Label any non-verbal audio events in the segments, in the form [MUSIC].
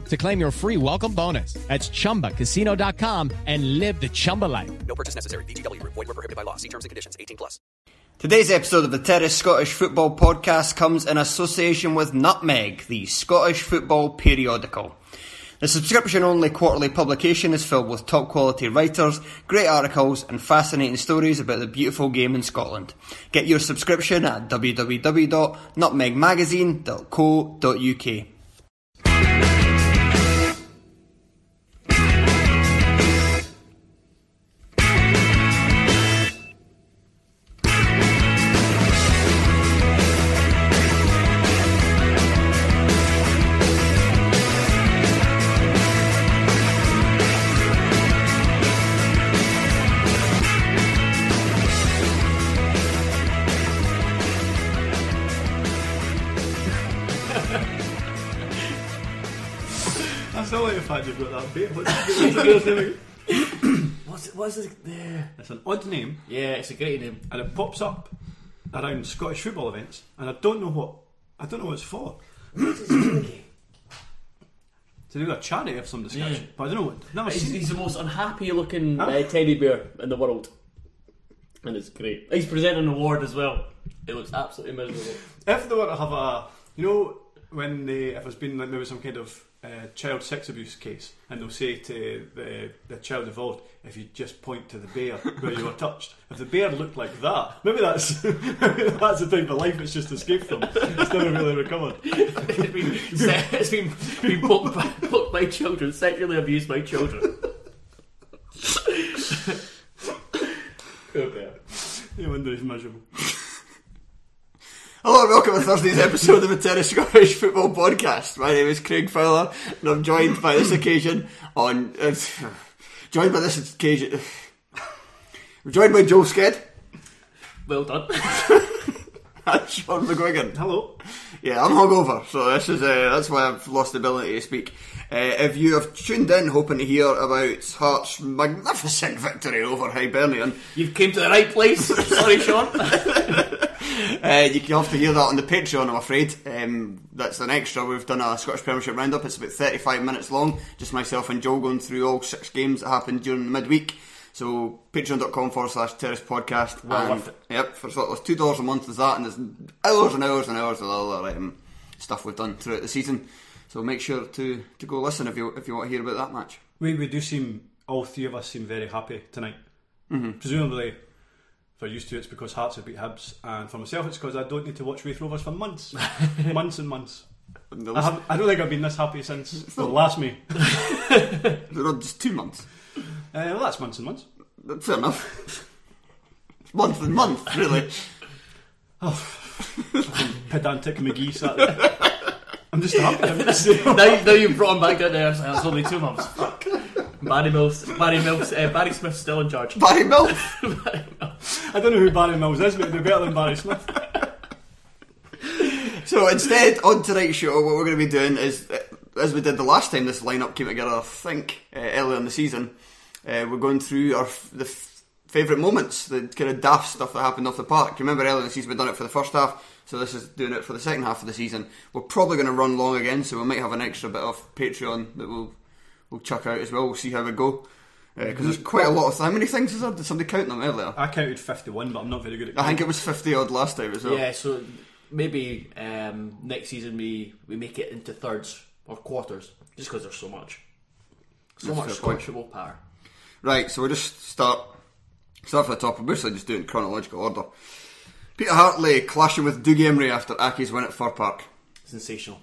to claim your free welcome bonus. That's ChumbaCasino.com and live the Chumba life. No purchase necessary. VGW. Void were prohibited by law. See terms and conditions. 18 plus. Today's episode of the Terrace Scottish Football Podcast comes in association with Nutmeg, the Scottish football periodical. The subscription only quarterly publication is filled with top quality writers, great articles, and fascinating stories about the beautiful game in Scotland. Get your subscription at www.nutmegmagazine.co.uk. What's what's the? What's what's the, the It's an odd name, yeah? It's a great name. and it pops up around Scottish football events, and I don't know what I don't know what it's for. To do a charity of some description, Yeah. but I don't know. What, never He's, seen. he's the most unhappy looking uh, teddy bear in the world, and it's great. He's presenting an award as well. It looks absolutely miserable. If they were to have a, you know, when they if there's been like maybe some kind of uh, child sex abuse case, and they'll say to the the child involved, if you just point to the bear where you were touched, if the bear looked like that, maybe that's maybe [LAUGHS] that's the type of life it's just escaped from. It's never really recovered. it's been it's been, been poked, by, poked by children, sexually abused by children. [LAUGHS] Poor bear. No wonder he's miserable. Hello and welcome to Thursday's episode of the Terrace Scottish Football Podcast. My name is Craig Fowler and I'm joined by this occasion on... Uh, joined by this occasion... [SIGHS] I'm joined by Joe Sked Well done. [LAUGHS] and Sean McGuigan. Hello. Yeah, I'm hungover, so this is uh, that's why I've lost the ability to speak. Uh, if you have tuned in hoping to hear about Hearts' magnificent victory over Hibernian, You've came to the right place. Sorry, Sean. [LAUGHS] [LAUGHS] Uh, you can have to hear that on the Patreon, I'm afraid. Um, that's an extra. We've done a Scottish Premiership roundup. It's about 35 minutes long. Just myself and Joe going through all six games that happened during the midweek. So, patreon.com forward slash terrace podcast. Well and. Yep, for sort of $2 a month is that, and there's hours and hours and hours of other um, stuff we've done throughout the season. So make sure to, to go listen if you if you want to hear about that match. We we do seem all three of us seem very happy tonight. Mm-hmm. Presumably, if we're used to it, it's because Hearts have beat Hibs, and for myself, it's because I don't need to watch Wraith Rovers for months, [LAUGHS] months and months. And the I, have, I don't think I've been this happy since well, last May. Uh, [LAUGHS] not just two months. well, that's months and months. But Fair enough. month and month, really. [SIGHS] oh, Pedantic McGee sat [LAUGHS] there. I'm just happy. I'm just, now, now you've brought him back down there. So it's only two months. Fuck. Barry Mills, Barry Mills, uh, Barry Smith's still in charge. Barry Mills. [LAUGHS] Barry Mills. I don't know who Barry Mills is, but they're better than Barry Smith. [LAUGHS] So instead, on tonight's show, what we're going to be doing is, uh, as we did the last time this lineup came together, I think, uh, earlier in the season, uh, we're going through our f- the f- favourite moments, the kind of daft stuff that happened off the park. You remember earlier in the season we'd done it for the first half, so this is doing it for the second half of the season. We're probably going to run long again, so we might have an extra bit of Patreon that we'll we'll chuck out as well. We'll see how we go because there's quite a lot of. How many things is there? Did somebody count them earlier? I counted 51, but I'm not very good at I think it was fifty odd last time as well. Yeah, so maybe um, next season we, we make it into thirds or quarters, just because there's so much. So That's much. Scottish football power. Right, so we'll just start start from the top. We're basically just doing chronological order. Peter Hartley clashing with Doug Imrie after Accies' win at Fir Park. Sensational.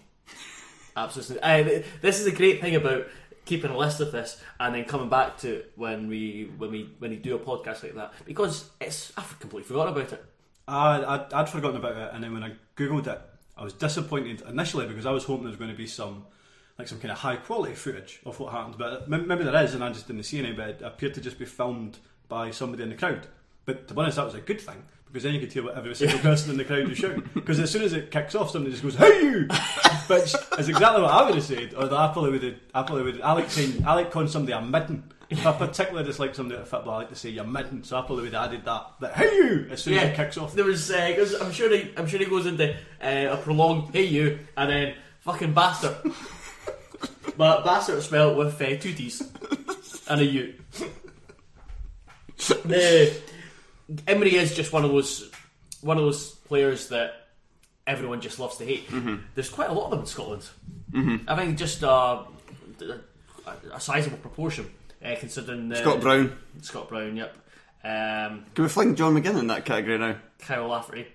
Absolutely. Uh, this is a great thing about keeping a list of this and then coming back to it when we when we when we do a podcast like that because it's I've completely forgotten about it. I, I'd, I'd forgotten about it, and then when I googled it, I was disappointed initially because I was hoping there was going to be some like some kind of high quality footage of what happened. But maybe there is, and I just didn't see any. But it appeared to just be filmed by somebody in the crowd. But to be honest, that was a good thing because then you could hear what every single person in the crowd was shouting. Because as soon as it kicks off, somebody just goes "Hey you!" Which is exactly what I would have said. Or I probably would have, I probably would. I like saying, I like calling somebody a midden. If I particularly dislike somebody at football, I like to say you're midden. So I probably would have added that. That hey you as soon as it kicks off. There was, uh, 'cause I'm sure he, I'm sure he goes into uh, a prolonged "Hey you" and then fucking bastard. but bastard spelled with uh, two T's and a U. Uh, Imrie is just one of those one of those players that everyone just loves to hate. There's quite a lot of them in Scotland. I think just uh, a, a sizable proportion, uh, considering uh, Scott Brown. Scott Brown, yep. Um, Can we fling John McGinn in that category now? Kyle Lafferty.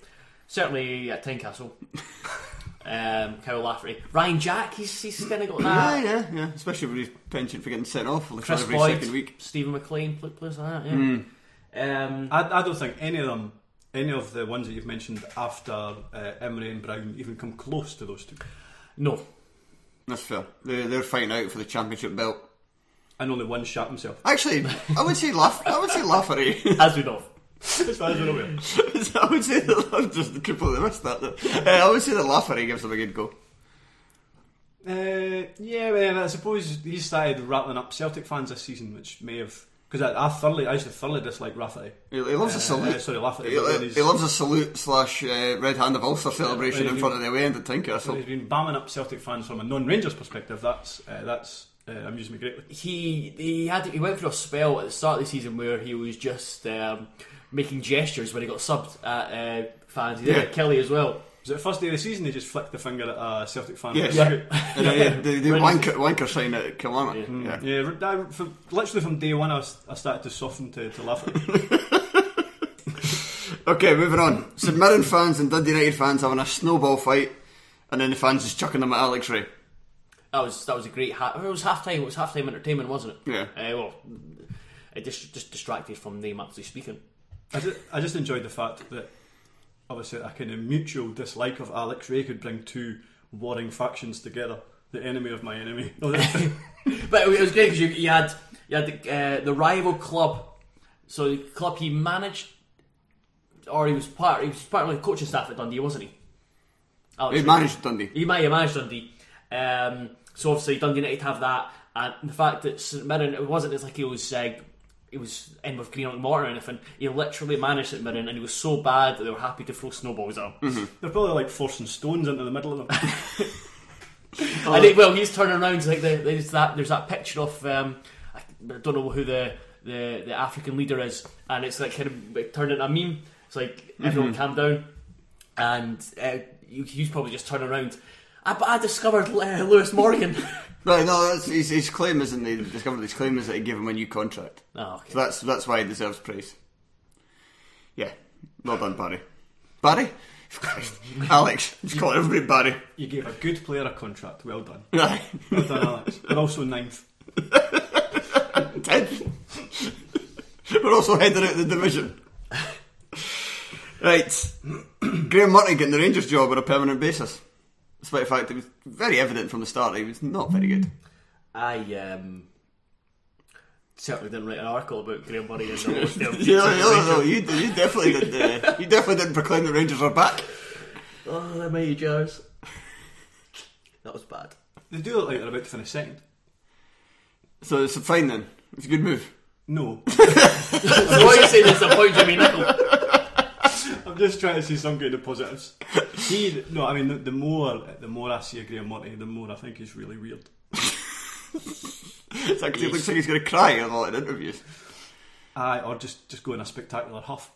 Certainly at Tynecastle. [LAUGHS] um, Kyle Lafferty. Ryan Jack, he's, he's kind of got Yeah, that. yeah, yeah. Especially with his pension for getting sent off like Kris every Boyd, second week. Stephen McLean, pl- players like that, yeah. Um, I, I don't think any of them, any of the ones that you've mentioned after uh, Imrie and Brown, even come close to those two. no. That's fair. They're, they're fighting out for the championship belt. And only one shot himself. Actually, I would say Laff. I would say Lafferty. [LAUGHS] As we know. as far as we're aware. [LAUGHS] I would say that [LAUGHS] I've just completely missed that. Uh, I would say that Lafferty gives them a good go. Uh, yeah, well, I suppose he started rattling up Celtic fans this season, which may have because I, I thoroughly, I used to thoroughly dislike Rafferty. He, he loves a salute. Uh, sorry, Lafferty. He, but he loves a salute slash uh, red hand of Ulster celebration in front of the away end at but Tynecastle. he's been bamming up Celtic fans from a non-Rangers perspective. That's uh, that's uh, amused me greatly. He he had he went through a spell at the start of the season where he was just um, making gestures when he got subbed at uh, fans. He did Yeah. it at Killie as well. Was it the first day of the season? they just flicked the finger at a Celtic fan. Yes. Yeah. And, [LAUGHS] uh, yeah, the the When wanker, wanker sign at Kilmarnock. Yeah. Yeah, I, for, literally from day one, I, was, I started to soften to, to Lafferty. [LAUGHS] Okay, moving on. St Mirren fans and Dundee United fans having a snowball fight, and then the fans just chucking them at Alex Rae. That was that was a great. Ha- it was half time. It was half time entertainment, wasn't it? Yeah. Uh, well, it just just distracted from them actually speaking. I just, I just enjoyed the fact that obviously a kind of mutual dislike of Alex Rae could bring two warring factions together. The enemy of my enemy. [LAUGHS] [LAUGHS] But it was great because you, you had you had the, uh, the rival club, so the club he managed, or he was part he was part of the coaching staff at Dundee, wasn't he? Alex He Rae. managed Dundee. He might have managed Dundee. Um, so obviously Dundee United have that, and the fact that St Mirren it wasn't as like he was. Uh, he was in with Greenock Morton or anything. He literally managed St Mirren, and he was so bad that they were happy to throw snowballs at him. they're probably like forcing stones into the middle of them. [LAUGHS] [LAUGHS] And it, well, he's turning around. Like the, there's that. There's that picture of um, I don't know who the, the the African leader is, and it's like kind of like, turned into a meme. It's like everyone calm down, and uh, you, he's probably just turning around. I, but I discovered uh, Lewis Morgan. [LAUGHS] Right, no, that's, his, his claim isn't he discovered his claim is that he gave him a new contract. oh, okay. So that's that's why he deserves praise. Yeah, well done, Barry. Barry? [LAUGHS] Christ. Alex, just call everybody Barry. you gave a good player a contract. Well done. [LAUGHS] Right. Well done, Alex. But also ninth. Tenth. We're also heading out the division. Right. Graeme Murty getting the Rangers job on a permanent basis. Despite the fact it was very evident from the start he was not very good. I um, certainly didn't write an article about Graeme Murty and [LAUGHS] the lowest [LAUGHS] down Yeah, no, no, you, you definitely did. Uh, you definitely didn't proclaim the Rangers are back. Oh, the mighty Gers. That was bad. They do look like they're about to finish second. So it's fine then. It's a good move. No, [LAUGHS] So what you're saying is the point Jimmy Nicholl. I'm just trying to see some kind of positives. He, [LAUGHS] no, I mean the, the more the more I see a Graeme Murty, the more I think he's really weird. [LAUGHS] It's actually, it looks like he's going to cry in a lot of interviews. Aye, or just just go in a spectacular huff.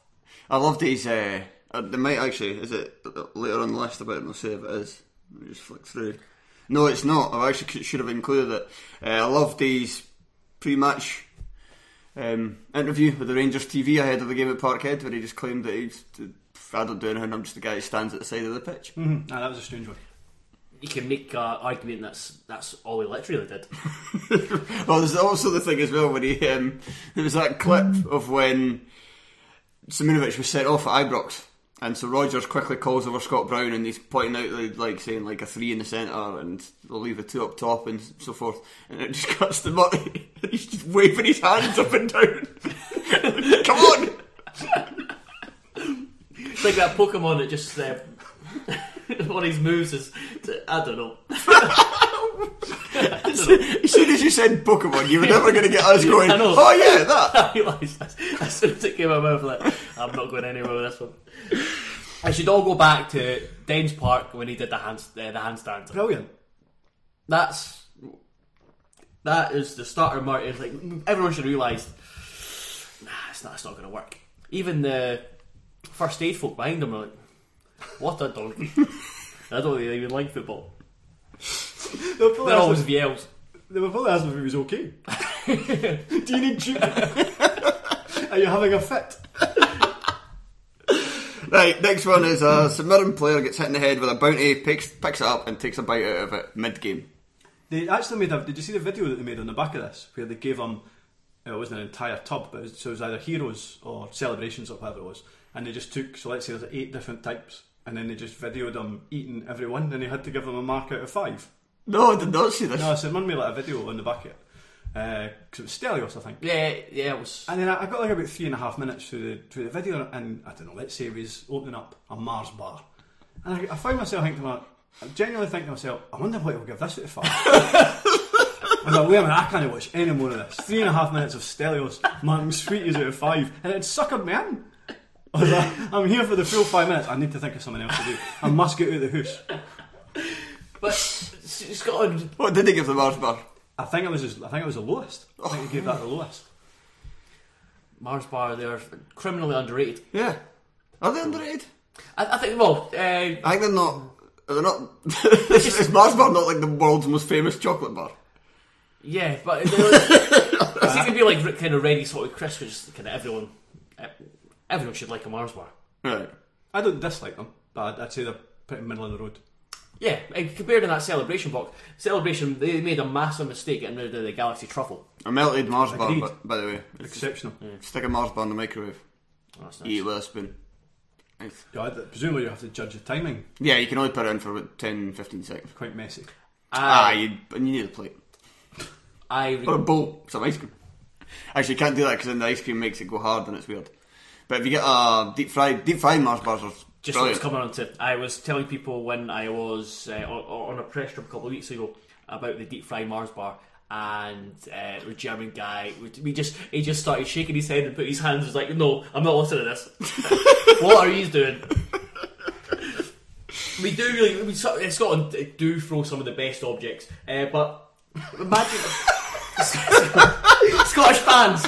I loved his. Uh, uh, they might actually. Is it later on the list about it? I'll say if it is. Let me just flick through. No, it's not. I actually should have included it. Uh, I loved his pre-match um, interview with the Rangers TV ahead of the game at Parkhead, where he just claimed that he's. I don't do anything. I'm just the guy who stands at the side of the pitch. Mm-hmm. Aye, that was a strange one. You can make an argument that's that's all he literally did. [LAUGHS] Well, there's also the thing as well when he um, there was that clip of when Simunovic was sent off at Ibrox, and so Rodgers quickly calls over Scott Brown and he's pointing out like, like saying like a three in the centre and they'll leave a two up top and so forth, and it just [LAUGHS] cuts to Murty [LAUGHS] and he's just waving his hands up and down. Come on! It's like that Pokemon that just uh, one of his moves is to, I don't know. [LAUGHS] [LAUGHS] As soon as you said Pokemon, you were never going to get us [LAUGHS] going. I. Oh yeah, that. I realised as, as soon as it came out of my mouth, like, I'm not going anywhere with this one. I should all go back to Dens Park when he did the hand uh, the handstand. Brilliant. That's that is the starter mark. It's like everyone should realise, nah, it's not. It's not going to work. Even the first aid folk behind him are like, what a donkey. [LAUGHS] I don't think they even like football. They were probably They're always asking, VLs. they were probably asking if he was okay. [LAUGHS] Do you need treatment? [LAUGHS] Are you having a fit? Right, next one is a St Mirren player gets hit in the head with a bounty, picks, picks it up and takes a bite out of it mid game. They actually made a. Did you see the video that they made on the back of this, where they gave him? Uh, it wasn't an entire tub, but it was, so it was either heroes or celebrations or whatever it was, and they just took. So let's say there's eight different types, and then they just videoed them eating every one, and they had to give them a mark out of five. No, I did not see this. No, so Mun made like a video on the it because uh, it was Stelios, I think. Yeah, yeah, it was. And then I I got like about three and a half minutes through the through the video, and I don't know. Let's say he was opening up a Mars bar, and I, I found myself thinking, to my, I genuinely think to myself, I wonder what he'll give this out of five. [LAUGHS] I was like, wait a minute, I can't watch any more of this. Three and a half minutes of Stelios marking sweeties out of five, and it suckered me in. [LAUGHS] I was like, I'm here for the full five minutes. I need to think of something else to do. I must get out of the house. But Scotland, What did they give the Mars bar? I think it was. His, I think it was the lowest. I think he gave that the lowest. Mars Bar, they're criminally underrated. Yeah. Are they underrated? I, I think. Well, uh, I think they're not. They're not. [LAUGHS] is, is Mars bar not like the world's most famous chocolate bar? yeah, but it [LAUGHS] going to be like kind of ready sort of crisp, which kind of everyone, everyone should like a Mars Bar. Right. I don't dislike them, but I'd, I'd say they're pretty middle of the road. Yeah, and compared to that celebration box, celebration they made a massive mistake getting rid of the Galaxy Truffle. A melted Mars bar, Agreed. but, by the way. it's Exceptional. Stick a Mars bar in the microwave. Oh, that's Eat it nice. with a spoon. Nice. Yeah, I- presumably you have to judge the timing. Yeah, you can only put it in for about 10, 15 seconds. Quite messy. Ah, you, and you need a plate. I, Or a bowl, some ice cream. Actually, you can't do that because then the ice cream makes it go hard and it's weird. But if you get a deep fried, deep fried Mars bars are just what brilliant. it's coming on to. I was telling people when I was uh, on, on a press trip a couple of weeks ago about the deep fried Mars bar, and uh, the German guy, we just he just started shaking his head and put his hands. Was like, no, I'm not listening to this. [LAUGHS] [LAUGHS] what are you doing? We do really, we, uh, Scotland do throw some of the best objects, uh, but [LAUGHS] imagine Scottish fans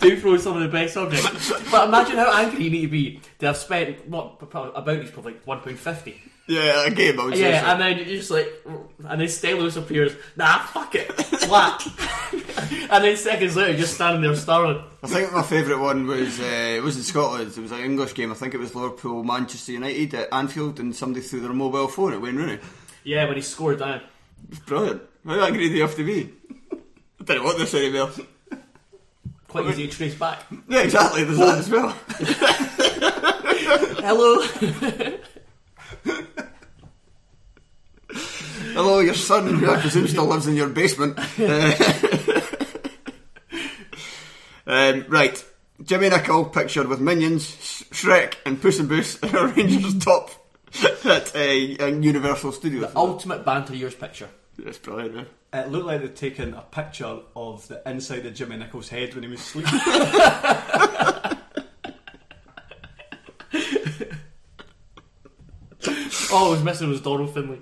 do throw some of the best objects. [LAUGHS] But imagine how angry you need to be to have spent what probably, about these probably like one pound fifty. Yeah, a game, I would. Yeah, so. and then you're just like, and then Stelios appears. Nah, fuck it, flat. [LAUGHS] and then seconds later, you're just standing there staring. I think my favourite one was uh, it was in Scotland. It was an English game. I think it was Liverpool Manchester United at Anfield, and somebody threw their mobile phone at Wayne Rooney. Yeah, when he scored down. It's brilliant. How angry do you have to be? [LAUGHS] I don't want this anymore. Quite easy to trace back. [LAUGHS] Yeah, exactly. There's that as well. [LAUGHS] Hello. [LAUGHS] Hello, your son, who I presume still lives in your basement. um, right. Jimmy Nicholl pictured with Minions, Sh- Shrek, and Puss in Boots in a Rangers top at uh, Universal Studios. The ultimate banter years picture. That's brilliant. Man. It looked like they'd taken a picture of the inside of Jimmy Nicholl's head when he was sleeping. [LAUGHS] All I was missing was Donald Findlay.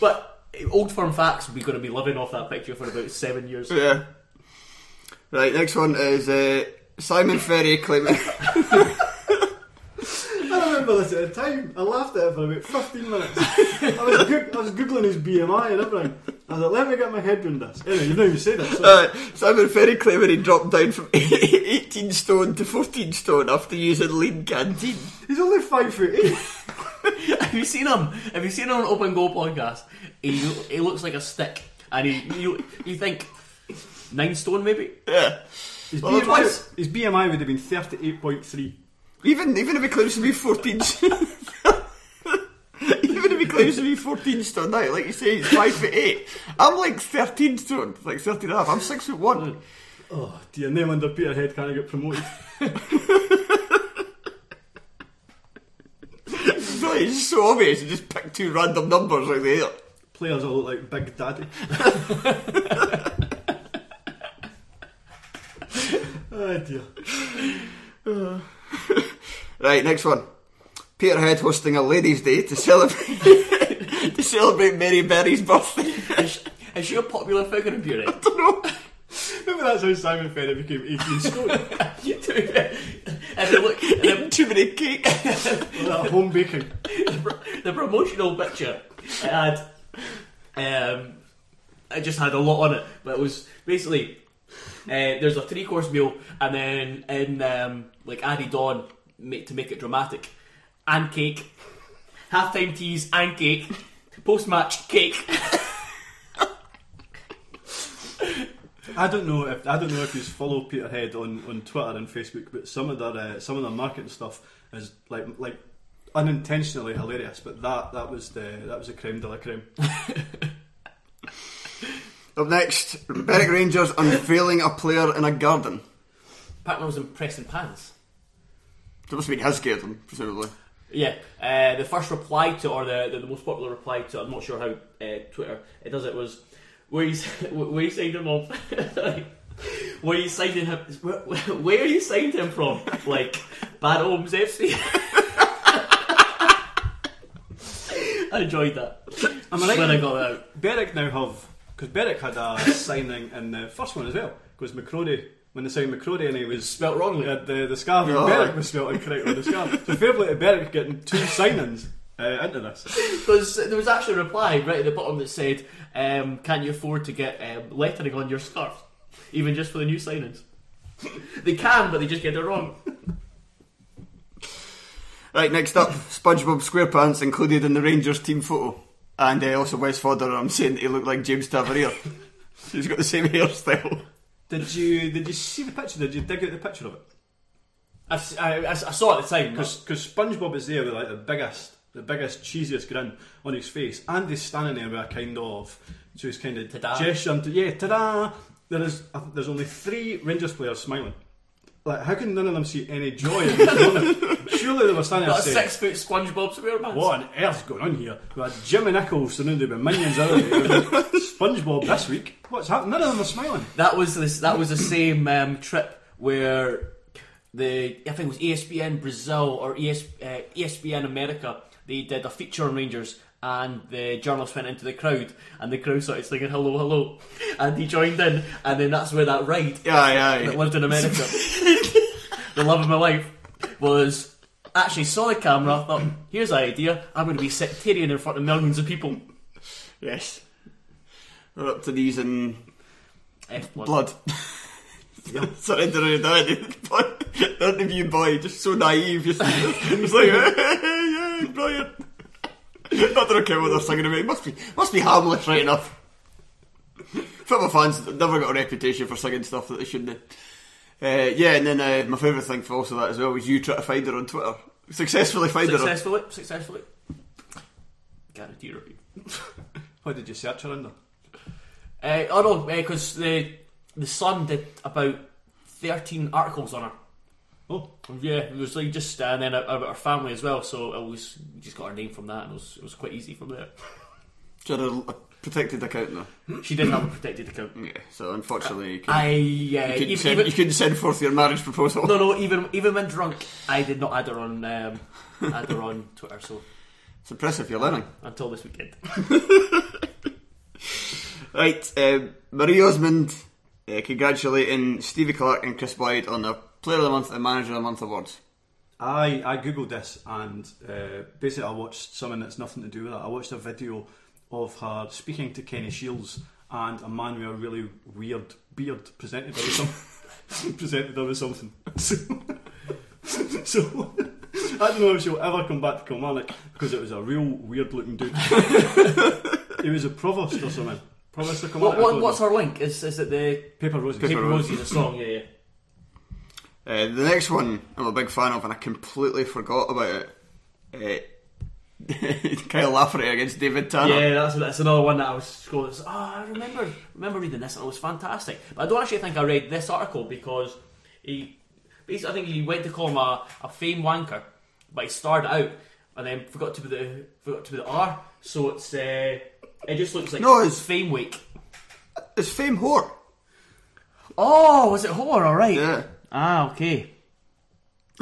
but Old Firm Facts, we're going to be living off that picture for about seven years. Yeah. Right, next one is uh, Simon Ferry claiming. [LAUGHS] I remember this at the time. I laughed at it for about 15 minutes. I was, goog- I was googling his BMI and everything. I was like, let me get my head around this. Anyway, you've not even said it. So. Uh, Simon Ferry claiming he dropped down from [LAUGHS] 18 stone to 14 stone after using lean canteen. He's only 5 foot 8. [LAUGHS] Have you seen him? Have you seen him on Open Goal podcast? He, he looks like a stick. And he, you, you think, nine stone maybe? Yeah. His, Well, twice. BMI, his BMI would have been 38.3. Even even if he claims to be 14 even if he claims to be 14 stone now, like you say, he's 5 foot 8. I'm like 13 stone, like 13 and a half. I'm 6 foot 1. Oh dear, no wonder Peterhead can't get promoted. [LAUGHS] It's so obvious. You just pick two random numbers like the air. Players all look like Big Daddy. [LAUGHS] [LAUGHS] oh dear. Uh, Right, next one. Peterhead hosting a ladies' day to celebrate [LAUGHS] to celebrate Mary Berry's birthday. Is, is she a popular figure in Bury? [LAUGHS] Maybe that's how Simon Ferry became 18 stone. [LAUGHS] to be fair, and they look, and the, Too many cake. that home baking. the, pro- the promotional picture it had, um, it just had a lot on it, but it was basically uh, there's a three course meal, and then in um, like added on make, to make it dramatic, and cake, halftime teas and cake, post match cake. [LAUGHS] I don't know if I don't know if you follow Peterhead on, on Twitter and Facebook, but some of their uh, some of their marketing stuff is like like unintentionally hilarious. But that that was the that was the creme de la creme. [LAUGHS] Up next, Berwick Rangers unveiling a player in a garden. Pac-Man was in pressing pants. That must have been his garden, presumably. Yeah, uh, the first reply to, or the, the, the most popular reply to, I'm not sure how uh, Twitter it does it was where you where you signed him off, where you signed him, where, where are you signed [LAUGHS] [LAUGHS] him from, [LAUGHS] like Bad Homes FC. I enjoyed that Am I right? when I got that out. Berwick now have because Berwick had a signing in the first one as well. Because McCrory when they signed McCrory and he was Spelt wrongly. uh, the the scarf Oh. Berwick was spelt incorrectly on the scarf. So fair play to Berwick getting two signings uh, into this. Because there was actually a reply right at the bottom that said, um, "Can you afford to get um, lettering on your scarf, even just for the new signings?" [LAUGHS] they can, but they just get it wrong. Right, next up, SpongeBob SquarePants included in the Rangers team photo. And uh, also Wes Fodder, I'm saying he looked like James Tavernier. [LAUGHS] He's got the same hairstyle. Did you did you see the picture? Did you dig out the picture of it? I saw it at the time. Because SpongeBob is there with like the biggest, the biggest, cheesiest grin on his face, and he's standing there with a kind of, so he's kind of Ta-da. gesturing to yeah, ta-da. There is, I there's only three Rangers players smiling. Like, how can none of them see any joy in this moment? [LAUGHS] Surely they were standing there Got a saying, six foot SpongeBob SquarePants. "What on earth's going on here?" We had Jimmy Nichols surrounded by minions there. SpongeBob this week. What's happening? None of them are smiling. That was this. That was the same um, trip where the I think it was ESPN Brazil or ES, uh, ESPN America. They did a feature on Rangers, and the journalist went into the crowd, and the crowd started singing "Hello, hello," and he joined in, and then that's where that ride Yeah, yeah, that lived in America, [LAUGHS] the love of my life, was. Actually, saw the camera. Thought, here's an idea. I'm going to be sectarian in front of millions of people. Yes. We're up to these in F blood. and blood. The interview boy, just so naive. Just, just [LAUGHS] like, [LAUGHS] yeah, yeah, brilliant. Not that I care what they're singing about. Must be, must be harmless, right enough. Football fans never got a reputation for singing stuff that they shouldn't. do. Uh, yeah, and then uh, my favourite thing for also that as well was you try to find her on Twitter. Successfully find her. on- Successfully, successfully. Guarantee review. What did you search her under? Uh, oh no, because the the Sun did about thirteen articles on her. Oh, Yeah, it was like just and then about our family as well. So it was just got her name from that, and it was it was quite easy from there. She had a, a protected account though. She did have a protected account. Yeah. So unfortunately, you couldn't, I uh, you couldn't, even, send, even you couldn't send forth your marriage proposal. no no even even when drunk, I did not add her on um, add her on [LAUGHS] Twitter. So It's impressive. You're learning. until this weekend. [LAUGHS] Right, um, Marie Osmond uh, congratulating Stevie Clark and Kris Boyd on their Player of the Month and Manager of the Month awards. I I googled this and uh, basically I watched something that's nothing to do with that. I watched a video of her speaking to Kenny Shiels and a man with a really weird beard presented her with some [LAUGHS] presented her with something. [LAUGHS] So, [LAUGHS] so I don't know if she'll ever come back to Kilmarnock because it was a real weird looking dude. he was a provost or something. Provost of Kilmarnock. What, what what's know. her link? Is is it the Paper Roses? Paper Roses. Rosie the song? Yeah, yeah. Uh, the next one I'm a big fan of, and I completely forgot about it. Uh, [LAUGHS] Kyle Lafferty against David Tanner. Yeah, that's that's another one that I was going. Oh, I remember remember reading this and it was fantastic. But I don't actually think I read this article because he basically I think he went to call him a, a fame wanker, but he started out and then forgot to put the forgot to put the R. So it's uh, it just looks like No, it's- fame week. It's Fame Whore. Oh, was it whore? All right. Yeah. Ah, okay.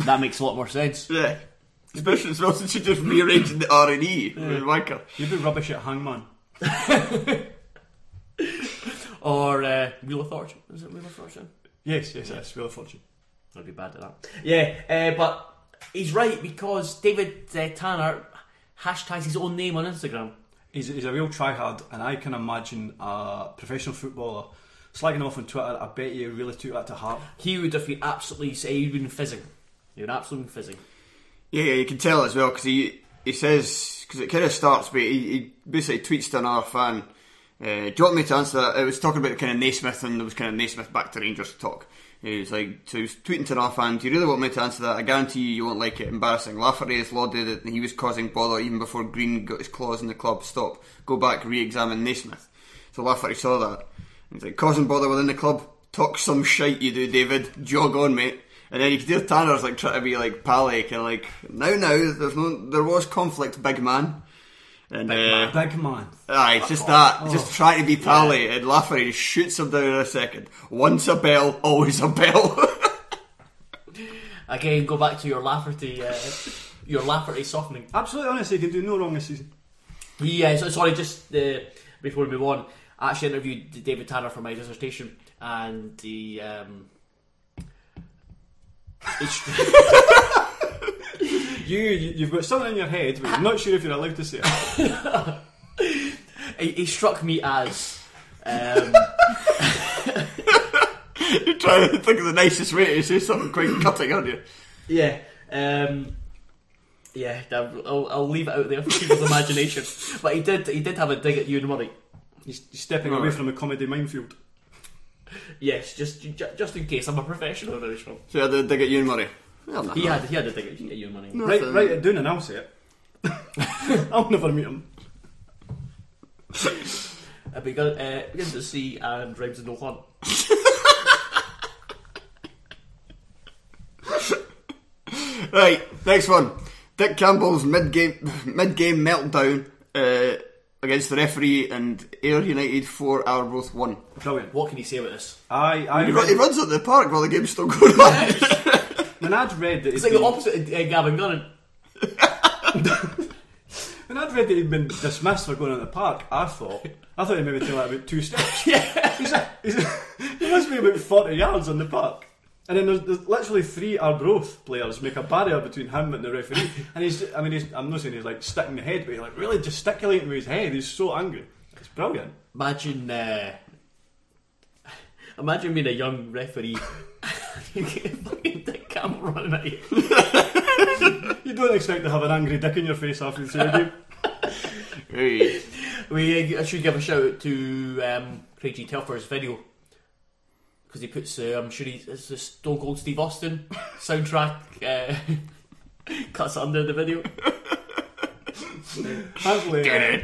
That makes a lot more sense. [LAUGHS] Yeah. Especially as well since she just rearranging the R and E with Wanker. You'd be rubbish at Hangman. [LAUGHS] Or uh, Wheel of Fortune. Is it Wheel of Fortune? Yes, yes, yes. Wheel of Fortune. I'd be bad at that. Yeah, uh, but he's right because David uh, Tanner hashtags his own name on Instagram. He's, he's a real tryhard, and I can imagine a professional footballer slagging him off on Twitter. I bet you really took that to heart. He would have been absolutely say he'd been fizzing. He would absolutely been fizzing. Yeah, yeah, you can tell as well because he he says because it kind of starts, but he, he basically tweets to another fan. Uh, do you want me to answer that? It was talking about kind of Naismith and there was kind of Naismith back to Rangers talk. He was like, so he was tweeting to another fan. Do you really want me to answer that? I guarantee you, you won't like it. Embarrassing. Lafferty has lauded that he was causing bother even before Green got his claws in the club. Stop. Go back. Re-examine Naismith. So Lafferty saw that. He's like, causing bother within the club. Talk some shite, you do, David. Jog on, mate. And then you can hear Tanner's like trying to be like pally, kind of like, now, now, there's no, there was conflict, big man. And uh, Big man. Aye, it's just that. Just trying to be pally, and Lafferty just shoots him down in a second. Once a bell, always a bell. [LAUGHS] Again, go back to your Lafferty, uh, your Lafferty softening. Absolutely honestly, he can do no wrong this season. He, uh, so, sorry, just uh, before we move on, I actually interviewed David Tanner for my dissertation, and the um, [LAUGHS] You, you, you've got something in your head, but you're not sure if you're allowed to say it. he, he struck me as um, [LAUGHS] You're trying to think of the nicest way to say something quite cutting, aren't you? Yeah. Um, yeah, I'll, I'll leave it out there for people's imagination. But he did he did have a dig at Ewan Murray. He's, he's stepping away from the comedy minefield. Yes, just just in case I'm a professional now, Sean. So I had to dig at Ewan Murray. Well, no. He had he had a dig at Ewan Murray. Write, Nothing. write it down and I'll say it. I'll never meet him. I began, uh, begins to see and rhymes with no fun. [LAUGHS] Right, next one. Dick Campbell's mid-game [LAUGHS] mid-game meltdown uh, against the referee and Ayr United 4 both 1. Brilliant. What can you say about this? I, I He, run, he runs at the park while the game's still going on. [LAUGHS] when I'd read that It's he'd like the opposite of uh, Gavin Gunnan. [LAUGHS] when I'd read that he'd been dismissed for going on the park, I thought I thought he'd maybe take like about two steps. [LAUGHS] Yeah. He's a, he's a, he must be about forty yards on the park. And then there's, there's literally three Arbroath players make a barrier between him and the referee. And he's, I mean, he's, I'm not saying he's like sticking the head, but he's like really gesticulating with his head. He's so angry. It's brilliant. Imagine, uh, imagine being a young referee. [LAUGHS] you get a fucking Dick Campbell running at you. [LAUGHS] You don't expect to have an angry dick in your face after the third game. Hey. We uh, should give a shout out to um, Craig G. Telfer's video because he puts, uh, I'm sure he's it's the Stone Cold Steve Austin [LAUGHS] soundtrack uh, [LAUGHS] cuts under the video. Thankfully, uh,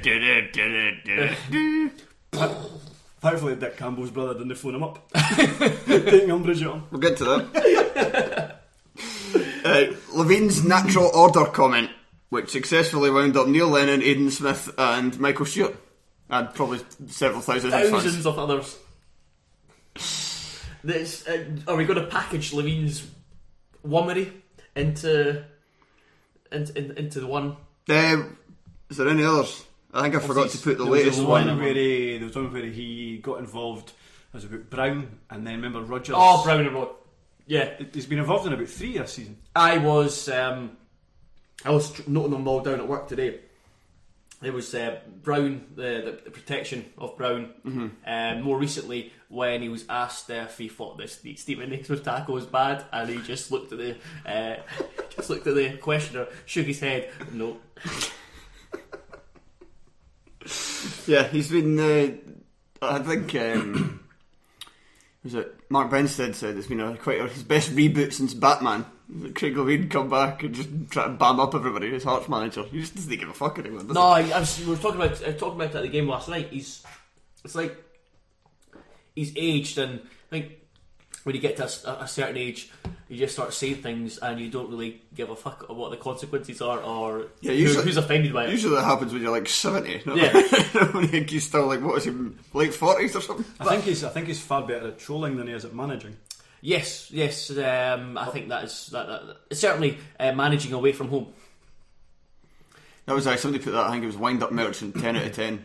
[LAUGHS] thankfully Dick Campbell's brother didn't phone him up. Taking umbrage on. We'll get to that. Uh, Levein's natural order comment, which successfully wound up Neil Lennon, Aidan Smith, and Michael Stewart, and probably several thousand fans. Thousands of others. This, uh, are we going to package Levein's wommery into, into, in- into the one? Uh, is there any others? I think I forgot to put the There was latest one one. where he, there was one where he got involved. It was about Brown, and then remember Rodgers. Oh, Brown and Rod. Yeah, He's been involved in about three this season. I was um, I was noting them all down at work today. There was uh, Brown, the, the, the protection of Brown. Um, more recently, when he was asked if he thought this the Steven Naismith tackle was bad, and he just looked at the uh, [LAUGHS] just looked at the questioner, shook his head, no. [LAUGHS] Yeah, he's been. Uh, I think. Um, [COUGHS] was it Mark Benstead said it's been a, quite a, his best reboot since Batman. Craig Levein come back and just try and bam up everybody. His Hearts manager, he just doesn't give a fuck anymore. Does No, I, I was, we were talking about I was talking about it at the game last night. He's it's like he's aged, and I think when you get to a certain age, you just start saying things, and you don't really give a fuck of what the consequences are, or Yeah, who- usually- who's offended by it. Usually that happens when you're like seventy. not [LAUGHS] Yeah. when you think he's still like what is he late forties or something. I think he's I think he's far better at trolling than he is at managing. Yes, yes, um, I think that is that, that, that- certainly uh, managing away from home. That was uh, somebody put that. I think it was wind up merchant ten out of ten.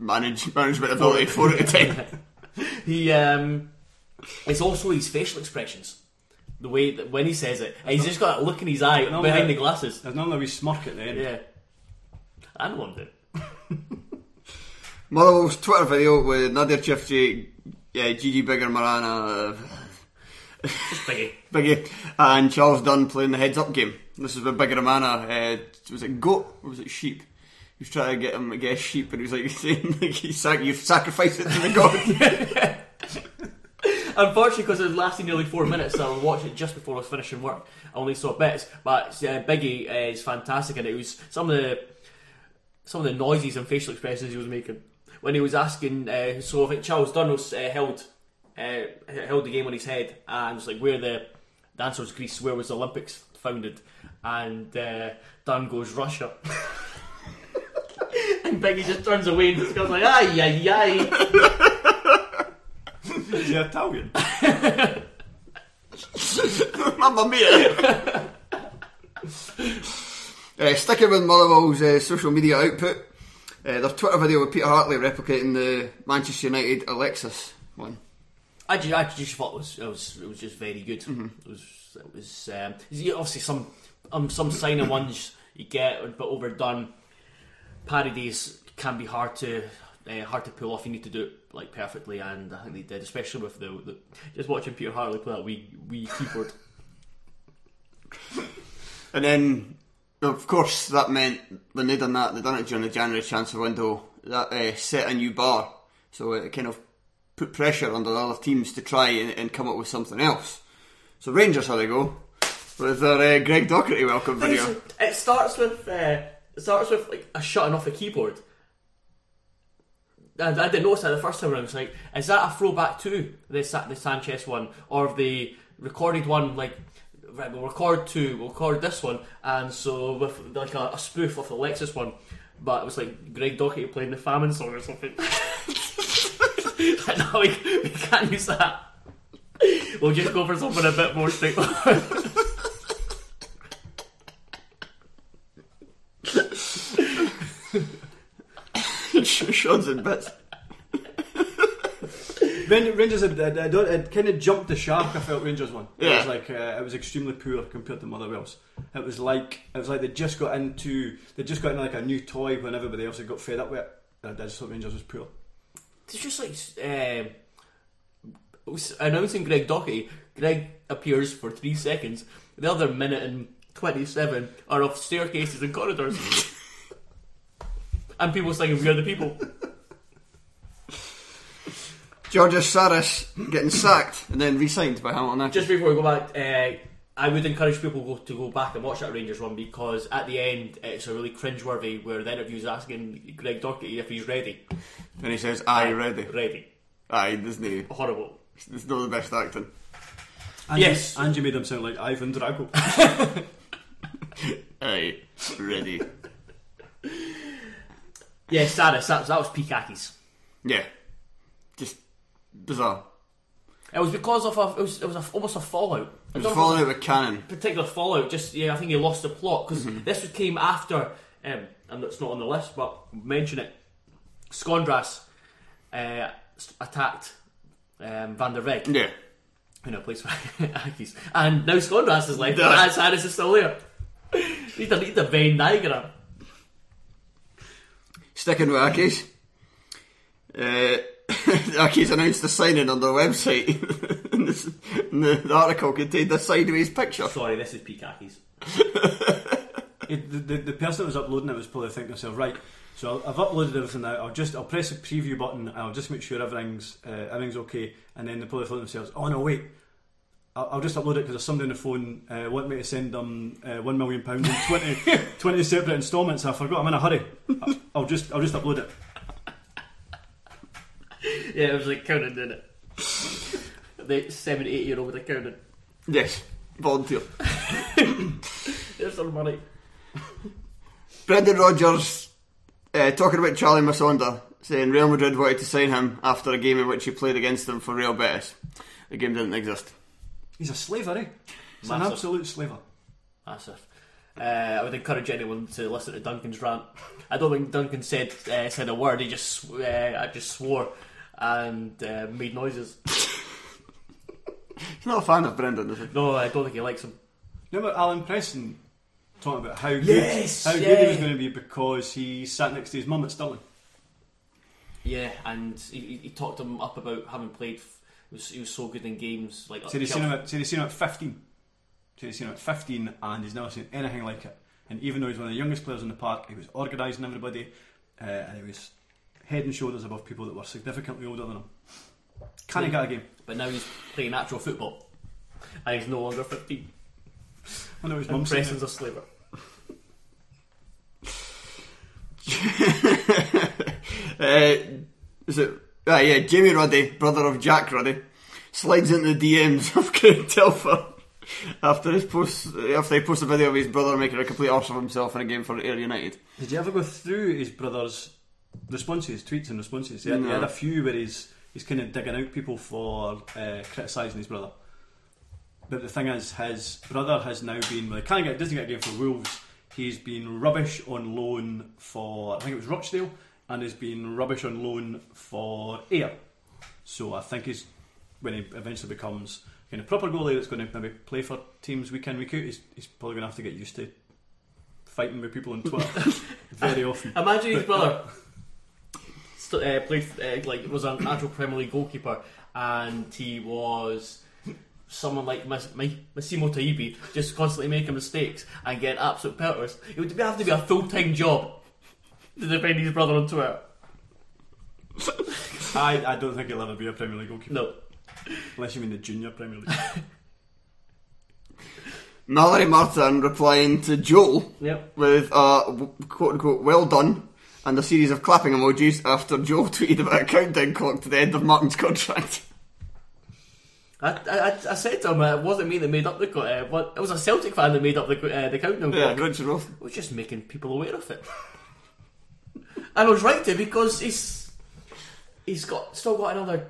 Manage management ability [LAUGHS] four out of ten. [LAUGHS] He um, it's also his facial expressions. The way that when he says it, and he's just got a look in his eye No, behind no. the glasses. There's none of a wee smirk at the end. Yeah, I know him. Motherwell's Twitter video with Nadir Çiftçi, yeah, Gigi Bigirimana, uh, Biggie. Biggie, and Charles Dunne playing the heads up game. This is with Bigirimana. Uh, was it goat or was it sheep? He was trying to get him to guess sheep, and he was like [LAUGHS] saying like he sac- you sacrifice it to the god. [LAUGHS] Unfortunately, because it was lasting nearly four minutes, so I watched it just before I was finishing work. I only saw bits, but uh, Biggie uh, is fantastic, and it was some of the some of the noises and facial expressions he was making when he was asking. Uh, so I think Charles Dunn was uh, held uh, held the game on his head, and was like, "Where the the answer was Greece. Where was the Olympics founded?" And uh, Dunne goes, "Russia." [LAUGHS] and Biggie just turns away and just goes like, "Ay, ay, ay." Is he Italian? [LAUGHS] Mamma mia! uh, sticking with Motherwell's uh, social media output, uh, their Twitter video with Peter Hartley replicating the Manchester United Alexis one. I just, I just thought it was, it was it was just very good. It was it was um, obviously some um, some signing ones you get, but overdone. Parodies can be hard to uh, hard to pull off. You need to do it like perfectly, and I think they did, especially with the, the just watching Peter Hartley play that wee wee keyboard. [LAUGHS] And then, of course, that meant when they done that, they done it during the January transfer window. That uh, set a new bar, so it kind of put pressure on the other teams to try and, and come up with something else. So Rangers, how they go with their uh, Greg Docherty welcome video. It starts with uh, it starts with like a shutting off a keyboard. And I didn't notice that the first time around. I was like, is that a throwback to the the Sanchez one or the recorded one? Like, right, we'll record two, we'll record this one, and so with like a, a spoof of the Lexus one. But it was like Greg Docherty playing the famine song or something. [LAUGHS] [LAUGHS] [LAUGHS] Like, no, we, we can't use that. We'll just go for something a bit more straightforward. [LAUGHS] Sean's in bits. Ran- Rangers had, had, had, had kind of jumped the shark. I felt Rangers one. It Yeah. was like uh, it was extremely poor compared to Motherwell's. It was like it was like they just got into they just got into like a new toy when everybody else had got fed up with it. I just thought Rangers was poor. It's just like was announcing Greg Docherty. Greg appears for three seconds. The other minute and twenty-seven are of staircases and corridors, and people singing "We Are the People." Georgios Sarris getting sacked and then re-signed by Hamilton. Just before we go back, uh, I would encourage people go, to go back and watch that Rangers one because at the end it's a really cringeworthy where the interview's asking Greg Docherty if he's ready. and he says, "Aye, ready." Ready. Aye, isn't he? Horrible. It's not the best acting. And Yes. you, and you made him sound like Ivan Drago. [LAUGHS] Aye, ready. Yeah, Sarris. That, that was Pikakis. Yeah, just bizarre. It was because of a. It was, it was a, almost a fallout. It was don't know if falling out with Canning. particular fallout. Just yeah, I think he lost the plot because Mm-hmm. this came after, um, and it's not on the list, but mention it. Skondras uh, attacked um, Van der Weg Yeah, in a place for Accies, [LAUGHS] and now Skondras is left, and Harris is still there. [LAUGHS] need to need the Venn diagram. sticking with Accies. Uh, [LAUGHS] Accies announced the signing on their website. [LAUGHS] and this, and the, the article contained a sideways picture. Sorry, this is Pikakis. [LAUGHS] It, the, the, the person that was uploading it was probably thinking to themselves, right, so I've uploaded everything now, I'll just, I'll press the preview button and I'll just make sure everything's, uh, everything's okay, and then they probably thought to themselves, oh no, wait, I'll, I'll just upload it because there's somebody on the phone uh, wanting me to send them uh, one million pounds in 20, 20 separate instalments, I forgot, I'm in a hurry, I'll, I'll just, I'll just upload it. Yeah, it was like counting, didn't it? the seven, eight year old accountant. Yes, volunteer. [COUGHS] There's some money. Brendan Rodgers uh, talking about Charly Musonda, saying Real Madrid wanted to sign him after a game in which he played against them for Real Betis. The game didn't exist. He's a slaver, eh? He's an absolute slaver. Massive. Uh, I would encourage anyone to listen to Duncan's rant. I don't think Duncan said uh, said a word. He just uh, I just swore and uh, made noises. He's not a fan of Brendan, is he? No, I don't think he likes him. Remember Allan Preston talking about how good, Yes, how good he was going to be because he sat next to his mum at Stirling? Yeah, and he, he- he talked him up about having played. F- he, was, he was so good in games like. Said he's seen him at, said he's seen him at 15. Said he's seen him at 15 and he's never seen anything like it. And even though he's one of the youngest players in the park, he was organising everybody uh, and he was head and shoulders above people that were significantly older than him. Can he get a game? But now he's playing actual football, and he's no longer fifteen. I know his And mum said Preston's a slaver. [LAUGHS] Uh, is it? Ah, yeah, Jamie Ruddy, brother of Jack Ruddy, slides into the DMs [LAUGHS] of Craig Telfer after his post after he posts a video of his brother making a complete arse of himself in a game for Ayr United. Did you ever go through his brother's responses, tweets and responses? He had, he had a few where he's he's kind of digging out people for uh, criticising his brother. But the thing is, his brother has now been well, he can't get doesn't get a game for Wolves. He's been rubbish on loan for I think it was Rochdale, and has been rubbish on loan for Ayr. So I think he's when he eventually becomes kind of proper goalie that's going to maybe play for teams week in week out. He's, he's probably going to have to get used to fighting with people on Twitter [LAUGHS] very often. Imagine his brother st- uh, played uh, like was an actual Premier League goalkeeper, and he was someone like Mas- Ma- Massimo Taibi, just constantly making mistakes and getting absolute pelters. It would have to be a full time job to defend his brother on Twitter. [LAUGHS] I, I don't think he'll ever be a Premier League goalkeeper. No, Unless you mean the junior Premier League. [LAUGHS] Malaury Martin replying to Joel yep. with a quote unquote well done and a series of clapping emojis after Joe [LAUGHS] tweeted about a countdown clock to the end of Martin's contract. I, I, I said to him, uh, it wasn't me that made up the. Uh, what, it was a Celtic fan that made up the uh, the countdown Yeah, clock. Roth. I was just making people aware of it. and I was right to because he's he's got still got another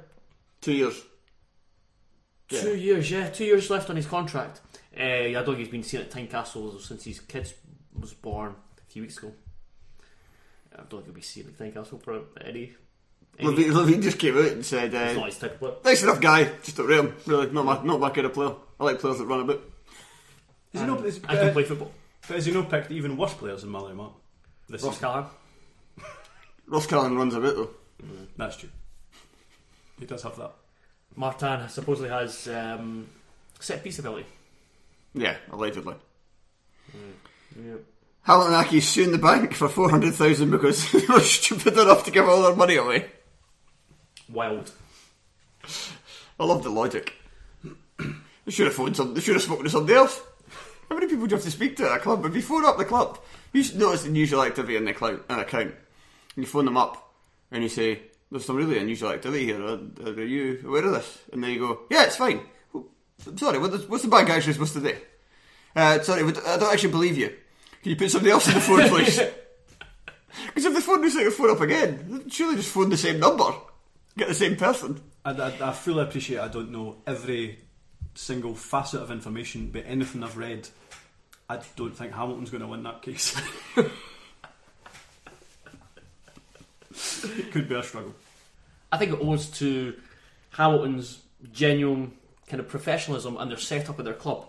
Two years. two years, yeah, two years left on his contract. Uh, I don't think he's been seen at Tynecastle since his kid was born a few weeks ago. I don't think he'll be seen at Tynecastle for any. any Levein, Levein just came out and said, it's not uh, his type of player. nice enough guy, just a real, really, not my, not my kind of player. I like players that run a bit. Is he no, is, I can uh, play football. but has he not picked even worse players than Malaury Martin? This Ross season? Callachan. [LAUGHS] Ross Callan runs a bit though. That's true. He does have that. Martin supposedly has um, set piece ability. Yeah, allegedly. Yeah. Halanaki suing the bank for 400000 because [LAUGHS] they were stupid enough to give all their money away. Wild. I love the logic. [CLEARS THROAT] They should have phoned some. They should have spoken to somebody else. How many people do you have to speak to at a club? If you phone up the club, you should notice the unusual activity in the account. An account. And you phone them up and you say, "There's some really unusual activity here. Are, are you aware of this?" And they go, "Yeah, it's fine." Well, Sorry, what's the bad guy actually supposed to do? Uh, sorry, I don't actually believe you. Can you put somebody else in the phone, [LAUGHS] please? Because if the phone is like a phone up again, surely just phone the same number, get the same person. I, I, I fully appreciate I don't know every single facet of information, but anything I've read, I don't think Hamilton's going to win that case. it [LAUGHS] could be a struggle. I think it owes to Hamilton's genuine kind of professionalism and their setup at their club,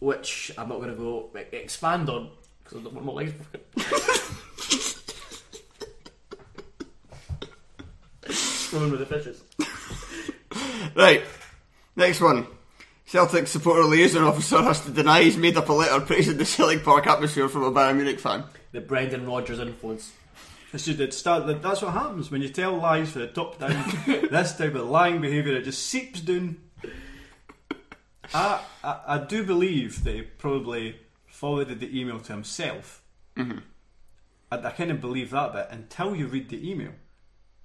which I'm not going to go e- expand on because I don't want my legs broken. [LAUGHS] Swimming with the fishes. Right, next one. Celtic supporter liaison officer has to deny he's made up a letter praising the Celtic Park atmosphere from a Bayern Munich fan. The Brendan Rodgers influence. It's just it start, that's what happens when you tell lies for the top down. [LAUGHS] this type of lying behaviour, it just seeps down. I, I, I do believe that he probably forwarded the email to himself. I, I kind of believe that bit until you read the email.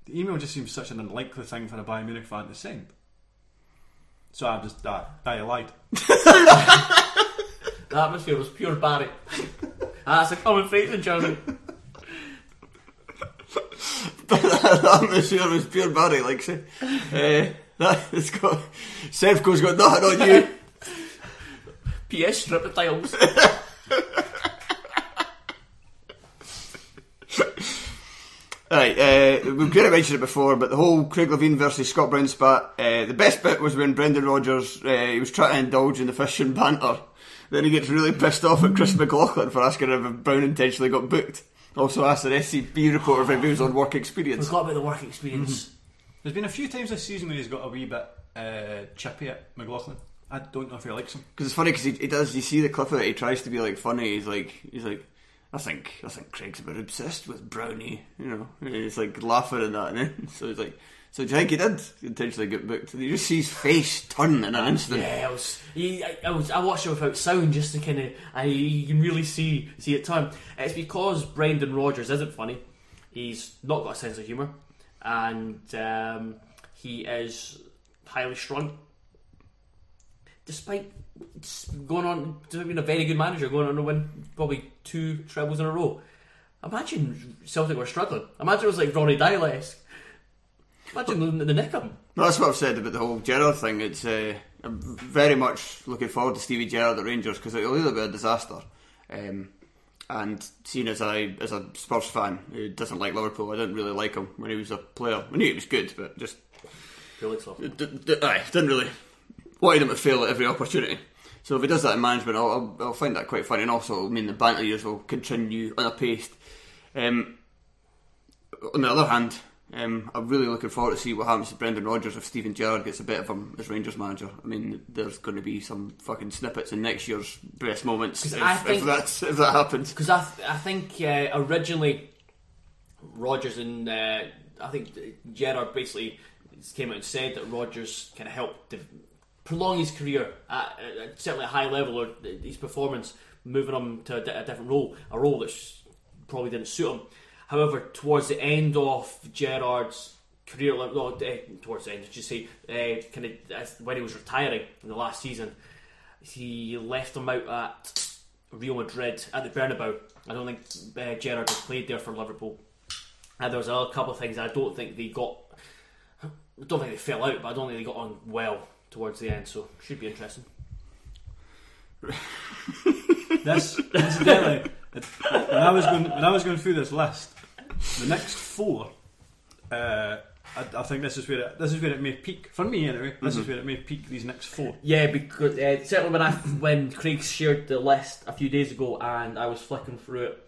The email just seems such an unlikely thing for a Bayern Munich fan to send. So I'm just, I, I lied. [LAUGHS] The atmosphere was pure Barry. [LAUGHS] That's a common phrase in German. [LAUGHS] the atmosphere was pure Barry, like say. Uh, that, it's got, Sevco's got nothing on you. [LAUGHS] PS strip the tiles. [LAUGHS] Right, uh, we've kind of mentioned it before, but the whole Craig Levein versus Scott Brown spat, uh, the best bit was when Brendan Rodgers, uh, he was trying to indulge in the fishing banter. Then he gets really pissed off at Chris McLaughlin for asking if Brown intentionally got booked. Also asked an SCB reporter if he was on work experience. Forgot about the work experience. There's been a few times this season where he's got a wee bit uh, chippy at McLaughlin. I don't know if he likes him. Because it's funny because he, he does. You see the clip of it. He tries to be like funny. He's like he's like. I think I think Craig's a bit obsessed with Brownie. You know, and he's like laughing at that. And [LAUGHS] so he's like, so do you think he did intentionally get booked? And you just see his face turn in an instant. Yeah, I was, he, I, I was. I watched it without sound just to kind of. I you can really see see it turn. It's because Brendan Rodgers isn't funny. He's not got a sense of humour, and um, he is highly strung. Despite going on being a very good manager, going on to win probably two trebles in a row. Imagine Celtic were struggling. Imagine it was like Ronny Deila's. Imagine the, the nick of him. That's what I've said about the whole Gerrard thing. It's uh, I'm very much looking forward to Stevie Gerrard at Rangers because it'll either be a disaster. Um, and seeing as I, as a Spurs fan who doesn't like Liverpool, I didn't really like him when he was a player. I knew he was good, but just Felix d- d- aye, didn't really wanted him to fail at every opportunity. So if he does that in management, I'll, I'll, I'll find that quite funny, and also it'll mean the banter years will continue unapace. Um, on the other hand, um, I'm really looking forward to see what happens to Brendan Rodgers if Steven Gerrard gets a bit of him as Rangers manager. I mean, there's going to be some fucking snippets in next year's best moments if, if think- that's if that happens. Because I, th- I think uh, originally Rodgers and uh, I think Gerrard basically came out and said that Rodgers kind of helped de- prolong his career at, at certainly a high level or his performance, moving him to a, different role, a role that probably didn't suit him. However, towards the end of Gerrard's career, no, uh, towards the end, did you say, uh, kind of when he was retiring in the last season, he left him out at Real Madrid at the Bernabeu. I don't think uh, Gerrard had played there for Liverpool. And there was a couple of things I don't think they got. I don't think they fell out, but I don't think they got on well towards the end. So should be interesting. [LAUGHS] This incidentally, when I was going when I was going through this list, the next four, uh, I, I think this is where it, this is where it may peak for me anyway. This is where it may peak. These next four. Yeah, because uh, certainly when I when Craig shared the list a few days ago, and I was flicking through it,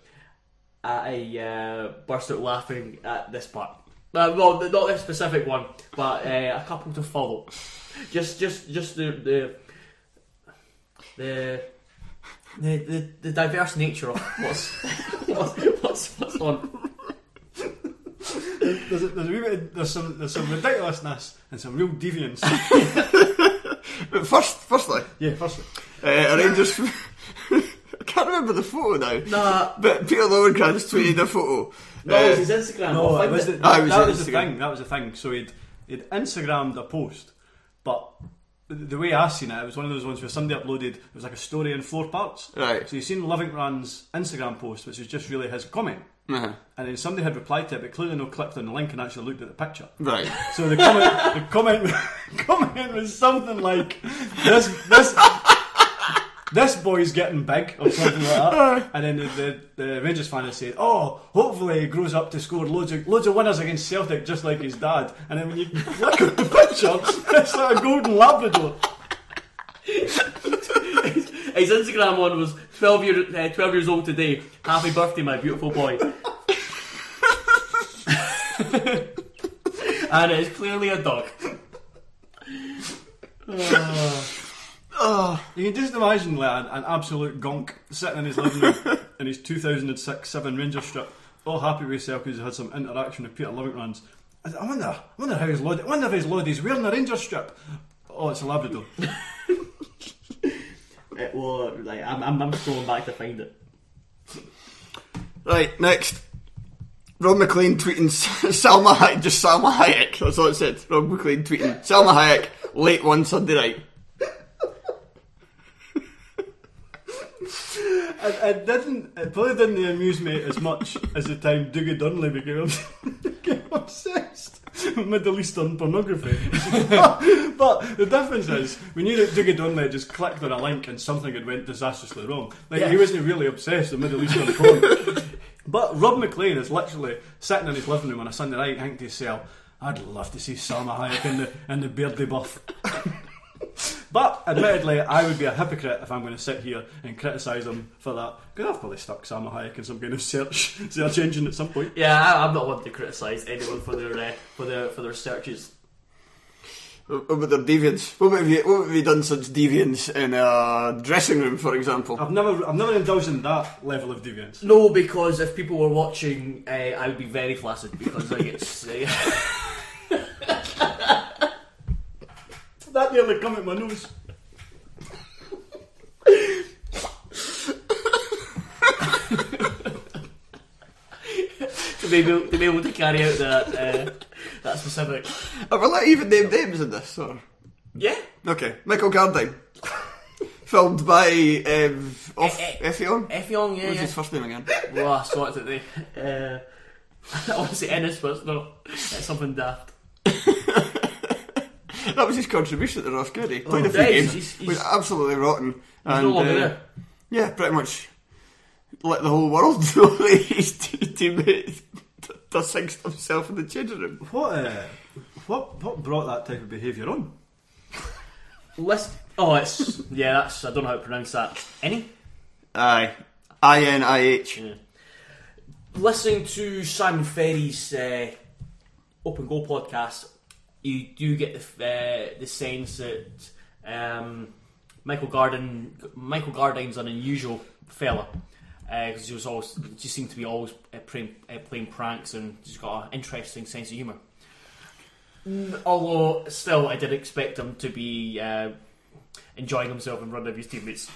I uh, burst out laughing at this part. Uh, well, not this specific one, but uh, a couple to follow. Just, just, just the the the the, the, the diverse nature of what's [LAUGHS] what's, what's, what's on. There's, a, there's a wee bit. Of, there's some there's some ridiculousness and some real deviance. But [LAUGHS] first, firstly, yeah, firstly. uh, Rangers. [LAUGHS] I can't remember the photo now. Nah, But Peter Lovenkrands tweeted a photo. no, Uh, it was his Instagram. No, I'll it find was it. the, Ah, it was that was the Instagram. thing. That was the thing. So he'd he'd Instagrammed a post, but the, the way I seen it, it was one of those ones where somebody uploaded. It was like a story in four parts. Right. So you've seen Lovenkrands' Instagram post, which is just really his comment, Uh-huh. and then somebody had replied to it, but clearly no clicked on the link and actually looked at the picture. Right. So the comment, the comment, [LAUGHS] comment was something like, "This, this, this boy's getting big," or something like that. And then the, the, the Rangers fan has said, "Oh, hopefully he grows up to score loads of loads of winners against Celtic, just like his dad." And then when you look at the picture, [LAUGHS] it's like a golden Labrador. [LAUGHS] His Instagram one was 12, year, uh, 12 years old today. Happy birthday, my beautiful boy. [LAUGHS] and it is clearly a dog. You can just imagine like an, an absolute gonk sitting in his living room in his 2006 7 Ranger strip, all happy with himself because he had some interaction with Peter Lovenkrands'. I, I wonder, I wonder how his lord, I wonder if his lord wearing a Ranger strip. Oh, it's a Labrador. [LAUGHS] It will, like, I'm, I'm, I'm scrolling back to find it. Right, next. Rob McLean tweeting [LAUGHS] Salma Hayek, just Salma Hayek. That's all it said. Rob McLean tweeting Salma Hayek late one Sunday night. It, it didn't. It probably didn't amuse me as much as the time Dougie Donnelly became, [LAUGHS] became obsessed with [LAUGHS] Middle Eastern pornography. [LAUGHS] but the difference is, we knew that Dougie Donnelly just clicked on a link and something had went disastrously wrong. Like he wasn't really obsessed with Middle Eastern porn. [LAUGHS] but Rob McLean is literally sitting in his living room on a Sunday night, thinking to himself, "I'd love to see Salma Hayek in the in the beardly buff." But admittedly, I would be a hypocrite if I'm going to sit here and criticise him for that because I've probably stuck Salma Hayek in some kind of search [LAUGHS] search engine at some point. Yeah, I, I'm not one to criticise anyone for their uh, for their for their searches. What about their deviants? What have you, what have you done since deviants in a dressing room, for example? I've never I've never indulged in that level of deviance. No, because if people were watching, uh, I would be very flaccid because I get. [LAUGHS] That nearly come at my nose. to be able to be able to carry out that uh, that specific. Have I let even name names in this? Or? Yeah. Okay, Michael Gardyne. Filmed by um, Off Eh, eh. Effion. Effiong, yeah, What's yeah. his first name again? Well, I saw it today. Uh, [LAUGHS] I want to say Ennis, but it's not. It's something daft. [LAUGHS] [LAUGHS] That was his contribution to Ross Goody. Played a few Oh, yeah, games. he's- he's- was absolutely rotten. He's and, no longer uh, there. Yeah, pretty much let the whole world [LAUGHS] know that his t- teammate [LAUGHS] does things to himself in the changing room. What uh, what what brought that type of behaviour on? List. Oh, it's yeah. That's I don't know how to pronounce that. Any. Aye. I N I H. listening to Simon Ferry's uh, Open Goal podcast, you do get the uh, the sense that um, Michael Garden Michael Gardyne's an unusual fella because he was always just seemed to be always uh, playing, uh, playing pranks and just got an interesting sense of humour. Although still, I did expect him to be uh, enjoying himself in front of his teammates.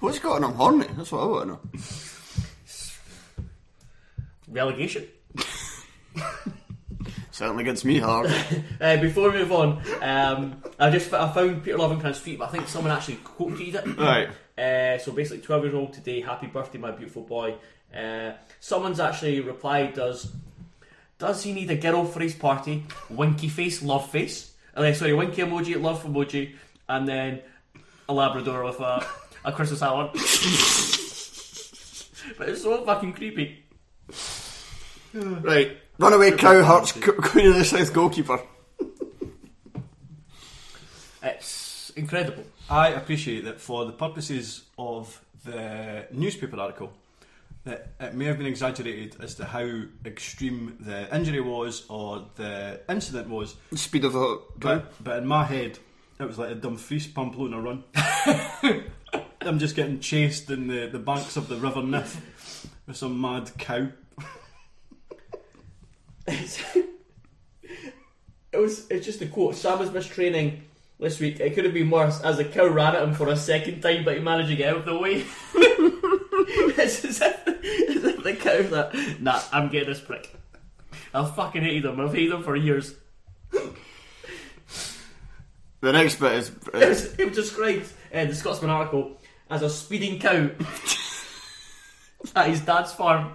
What's got on him horny? That's what I want to know. Relegation. [LAUGHS] Certainly gets me hard. [LAUGHS] Uh, before we move on, um, I just I found Peter Lovenkrands' tweet, but I think someone actually quoted it. right. Uh, so basically, 12 years old today, happy birthday, my beautiful boy. Uh, someone's actually replied, does does he need a girl for his party? Winky face, love face. Uh, sorry, winky emoji, love emoji, and then a Labrador with a, a Christmas [LAUGHS] hat [LAUGHS] on. but it's so fucking creepy. [SIGHS] Right. Runaway cow hurts Queen [LAUGHS] of the South goalkeeper. [LAUGHS] It's incredible. I appreciate that for the purposes of the newspaper article, that it may have been exaggerated as to how extreme the injury was or the incident was, The speed of the but, but in my head, it was like a Dumfries Pamplona run. [LAUGHS] I'm just getting chased in the, the banks of the River Nith with some mad cow. [LAUGHS] it was it's just a quote. Sam was missed training this week. It could have been worse as a cow ran at him for a second time, but he managed to get out of the way. [LAUGHS] it's as if, as if the cow's like, nah, I'm getting this prick. I fucking hated him. I've hated him for years. The next bit is. [LAUGHS] It was, it was described in the Scotsman article as a speeding cow at his dad's farm.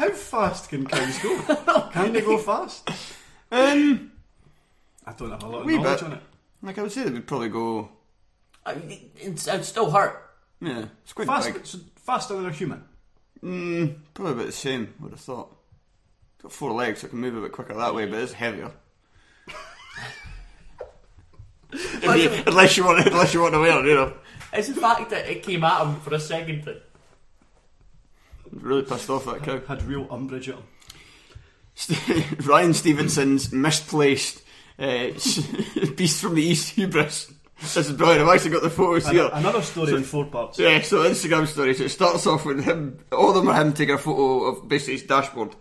How fast can cows go? [LAUGHS] can they go fast? Um, I don't have a lot of Wee knowledge bit. on it. like I would say, they would probably go. I mean, it, it's, it would still hurt. Yeah, it's quite Fast, big. so faster than a human. Mm, probably about the same, would have thought. It's got four legs, so it can move a bit quicker that way, but it's heavier. [LAUGHS] If you- unless you want, [LAUGHS] unless you want to wear it, you know. It's the fact that it came at him for a second that Really pissed off that cow. Had real umbrage at him. [LAUGHS] Ryan Stevenson's misplaced uh, [LAUGHS] Beast from the East hubris. This is brilliant. I've actually got the photos An- here. Another story in four parts. Yeah, so Instagram story. So it starts off with him. All of them are him taking a photo of basically his dashboard.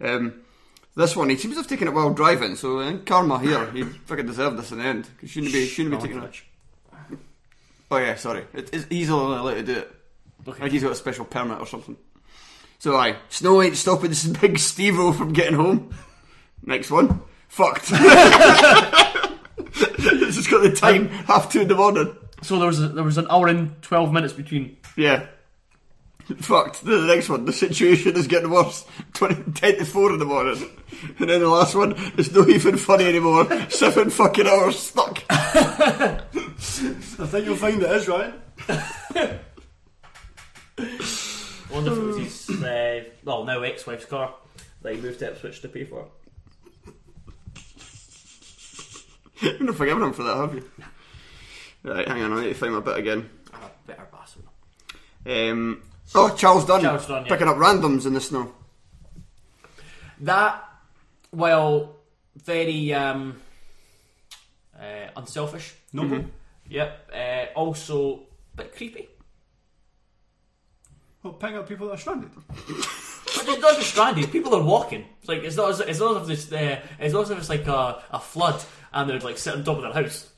Um, this one, he seems to have taken it while driving. So uh, karma here, he fucking deserved this in the end. He shouldn't be, shouldn't be taking it. Oh yeah, sorry. It, it's, he's only allowed to do it. Like he's got a special permit or something. So aye, Snow ain't stopping this [LAUGHS] big Steve-O from getting home. Next one, fucked. it's [LAUGHS] just got the time, half two in the morning. So there was a, there was an hour and twelve minutes between. Yeah. Fucked. The next one, the situation is getting worse. 20, 10 to 4 in the morning. And then the last one, it's not even funny anymore. Seven fucking hours stuck. [LAUGHS] I think you'll find it is, Ryan. I wonder if it was his uh, well now ex-wife's car that he moved to Ipswich to pay for. You've not forgiven him for that, have you? Right, hang on, I need to find my bit again. I'm a bitter bastard. Um, oh, Charles Dunne. Charles Dunne, yeah. Picking up randoms in the snow. That, well, very um, uh, unselfish. Noble. Yep. Uh, also, a bit creepy. Well, picking up people that are stranded. [LAUGHS] But they're not just stranded. People are walking. It's like it's not as it's not as if it's uh, it's not as if it's like a, a flood and they're like sitting on top of their house,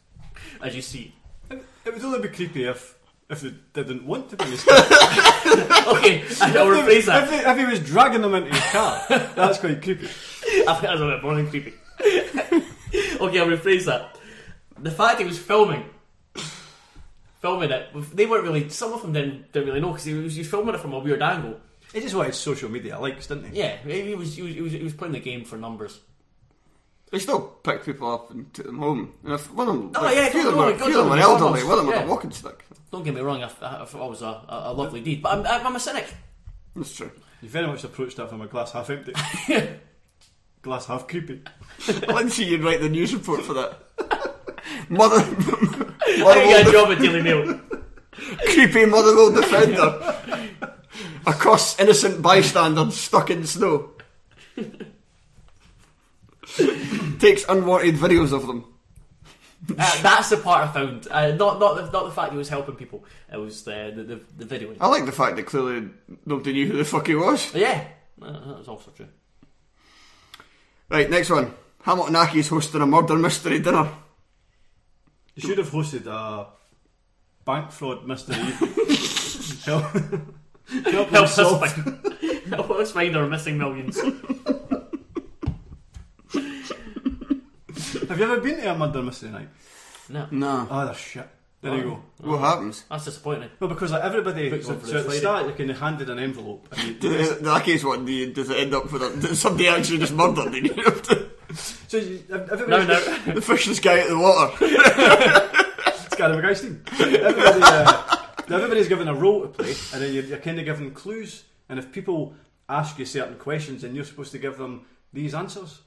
as you see. It it would only be creepy if if they didn't want to be in his [LAUGHS] car. Okay, I'll rephrase if, that. he, if he was dragging them into his car, that's quite creepy. I [LAUGHS] think that's a bit more than creepy. okay, I'll rephrase that. The fact he was filming, filming it, they weren't really. Some of them didn't didn't really know because he was, he was filming it from a weird angle. He just wanted social media likes, didn't he? Yeah, he was he was he was, he was playing the game for numbers. They still pick people up and take them home. And if one of them, Oh, like, yeah, a few of them, are, few them don't- are elderly, one of them with yeah. a walking stick. Don't get me wrong, I, I, I thought it was a, a, a lovely deed, but I'm, I'm a cynic. That's true. You very much approached that from a glass half empty. [LAUGHS] glass half creepy. I like to see write the news report for that. [LAUGHS] Mother, I get a job at Daily Mail. creepy Motherwell defender. Across innocent bystanders stuck in snow. Takes unwanted videos of them. Uh, that's the part I found. Uh, not not the, not the fact he was helping people. It was the the, the, the videoing. I like the fact that clearly nobody knew who the fuck he was. Yeah, that was also true. Right, next one. Hamilton Accies hosting a murder mystery dinner. You should have hosted a bank fraud mystery. [LAUGHS] help, help Help us find, help us find our missing millions. Have you ever been to a murder mystery night? No, No. Oh, that's shit. There you go. What happens? that's disappointing. Well, because like everybody, Books so, on for so at the Friday. start, you can handed an envelope. And you, The, the Accies one, do you- does it end up with a, does [LAUGHS] somebody actually just murdered? And you have to [LAUGHS] so you, No, everybody's no. [LAUGHS] fish this guy out of the water. [LAUGHS] It's kind Scary McGuy Everybody, uh, everybody's given a role to play, and then you're, you're kind of given clues. And if people ask you certain questions, then you're supposed to give them these answers.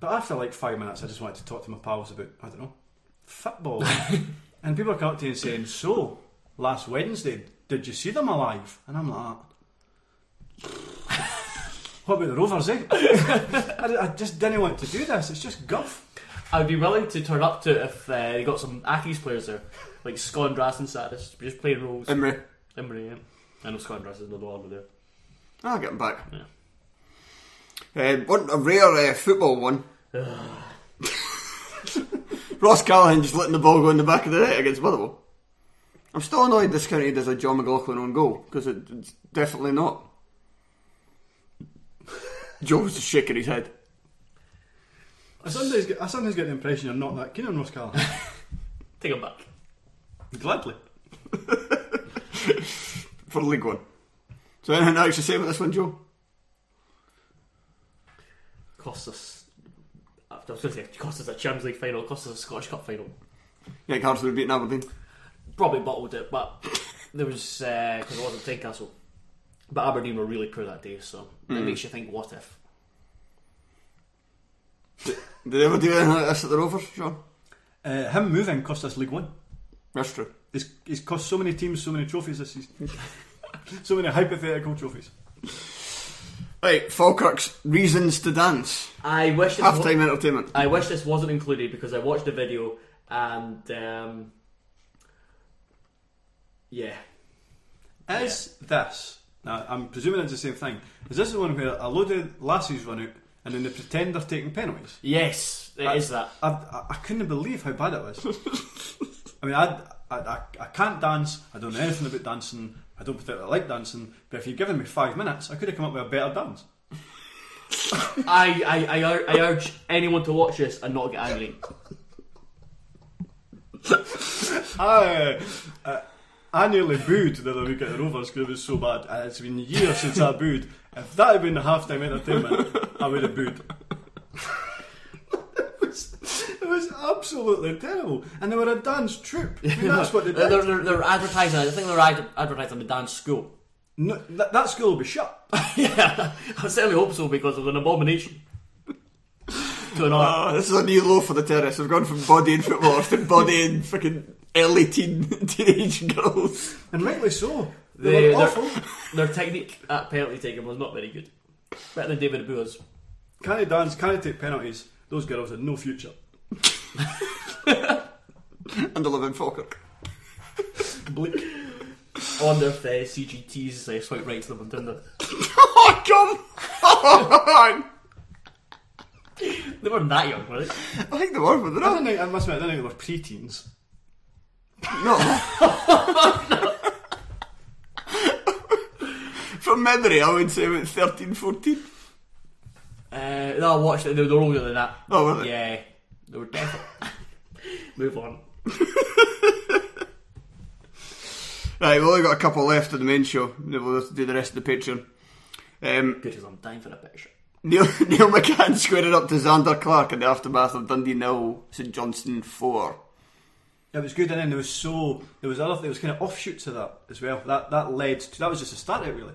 But after like five minutes, I just wanted to talk to my pals about I don't know football, and people are coming up to you and saying, "So, last Wednesday, did you see them alive?" And I'm like. What about the Rovers, eh? I, I just didn't want to do this. It's just guff. I'd be willing to turn up to it if uh, they got some Accies players there, like Skondras and Sarris, just playing roles. Imrie. Imrie, yeah. I know Skondras is no longer there. I'll get him back. Yeah. Uh, one, a rare uh, football one. [SIGHS] Ross Callachan just letting the ball go in the back of the net against Motherwell. I'm still annoyed this counted as a Jon McLaughlin on goal because it, it's definitely not. Joe was just shaking his head. I sometimes get, I sometimes get the impression you're not that keen on Ross [LAUGHS] Callachan. Take him back. Gladly. [LAUGHS] for League One. So anything else to say about this one, Joe? Cost us. I was going to say, it cost us a Champions League final, it cost us a Scottish Cup final. Yeah, Hearts would have beaten Aberdeen. Probably bottled it, but there was, uh, because it wasn't Tynecastle. But Aberdeen were really poor that day, so it makes you think, what if? Did they ever do anything like this at the Rovers, Sean? Uh, him moving cost us League One. That's true. He's, he's cost so many teams so many trophies this season. [LAUGHS] so many hypothetical trophies. Right, Falkirk's reasons to dance. I wish this Half wa- entertainment. I wish this wasn't included because I watched the video and um, yeah, Is this, now I'm presuming it's the same thing, is this the one where a load of lassies run out and then they pretend they're taking penalties? yes, it is I- that. I, I, I couldn't believe how bad it was. [LAUGHS] I mean, I, I, I, I can't dance, I don't know anything about dancing, I don't particularly like dancing, but if you'd given me five minutes, I could have come up with a better dance. [LAUGHS] I, I, I, ur- I urge anyone to watch this and not get angry. [LAUGHS] I, uh, I nearly booed the other week at the Rovers because it was so bad. And it's been years since I booed. If that had been the halftime entertainment, I would have booed. it, was, it was absolutely terrible. And they were a dance troupe. I mean, that's what they They're, did. they're, they're advertising. I think they're ad- advertising the dance school. No, that, that school will be shut. [LAUGHS] yeah, I certainly hope so because it's an abomination. to an art. Oh, this is a new low for the terrace. We've gone from body and footballers to body and fucking early teen [LAUGHS] teenage girls. And rightly so. They They- were awful. their technique at penalty taking was not very good. Better than David Abua's. Can they dance? Can they take penalties? Those girls had no future. [LAUGHS] And they live in Falkirk. Bleak. On their uh, CGTs, they swipe right to them on Tinder. [LAUGHS] Oh, come on! They weren't that young, were they? I think they were, but they're I not. don't think, I must admit, I don't think they were pre-teens. No. [LAUGHS] From memory, I would say about 13, 14. Uh, no, I watched it. They were older than that. Oh, were they? Yeah, they were definitely. [LAUGHS] Move on. Right, we've only got a couple left of the main show. Then We'll do the rest of the Patreon. Um, Good as I'm dying for a picture. Neil, [LAUGHS] Neil McCann squared it up to Zander Clark in the aftermath of Dundee nil, St Johnstone 4. It was good, and then there was so there was other there was kind of offshoots of that as well. That that led to that was just a start of it really.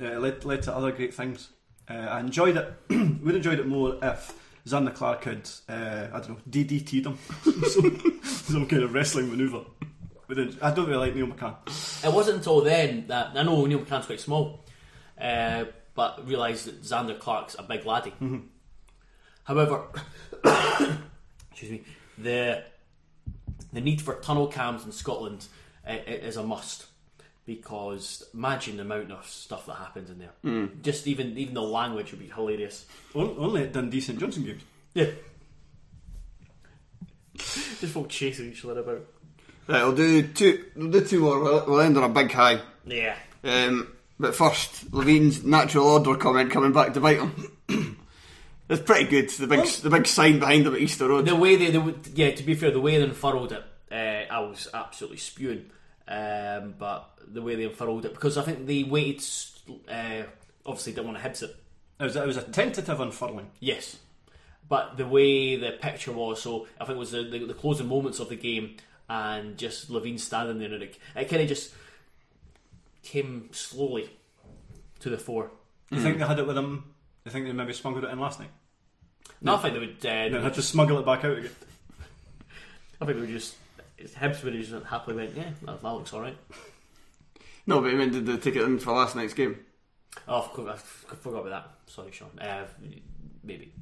Uh, it led led to other great things. Uh, I enjoyed it. [CLEARS THROAT] Would have enjoyed it more if Zander Clark had uh, I don't know DDT'd him [LAUGHS] some, some kind of wrestling manoeuvre. I don't really like Neil McCann. It wasn't until then that I know Neil McCann's quite small, uh, but realised that Zander Clark's a big laddie. However, [COUGHS] excuse me, the the need for tunnel cams in Scotland uh, is a must because imagine the amount of stuff that happens in there. Just even even the language would be hilarious. Only at Dundee St Johnstone games. Yeah. Just folk chasing each other about. Right, we'll do two, we'll do two more. We'll, we'll end on a big high. Yeah. Um, but first, Levein's natural order comment coming back to bite him. It's pretty good. The big, the big sign behind him at Easter Road. The way they, they would, yeah, to be fair, the way they unfurled it, uh, I was absolutely spewing. Um, but the way they unfurled it, because I think they waited, uh, obviously didn't want to hit it. It was, it was a tentative unfurling. Yes. But the way the picture was, so I think it was the, the, the closing moments of the game, and just Levein standing there, and it, it kind of just came slowly to the fore. Do you think they had it with them? Do you think they maybe smuggled it in last night? No, I think they would. Uh, they And would had to smuggle it back out again. I think they would just. Hibs would have just happily went, yeah, that, that looks alright. No, but I mean, did they take it in for last night's game? Oh, I forgot, I forgot about that. Sorry, Sean. Uh, maybe.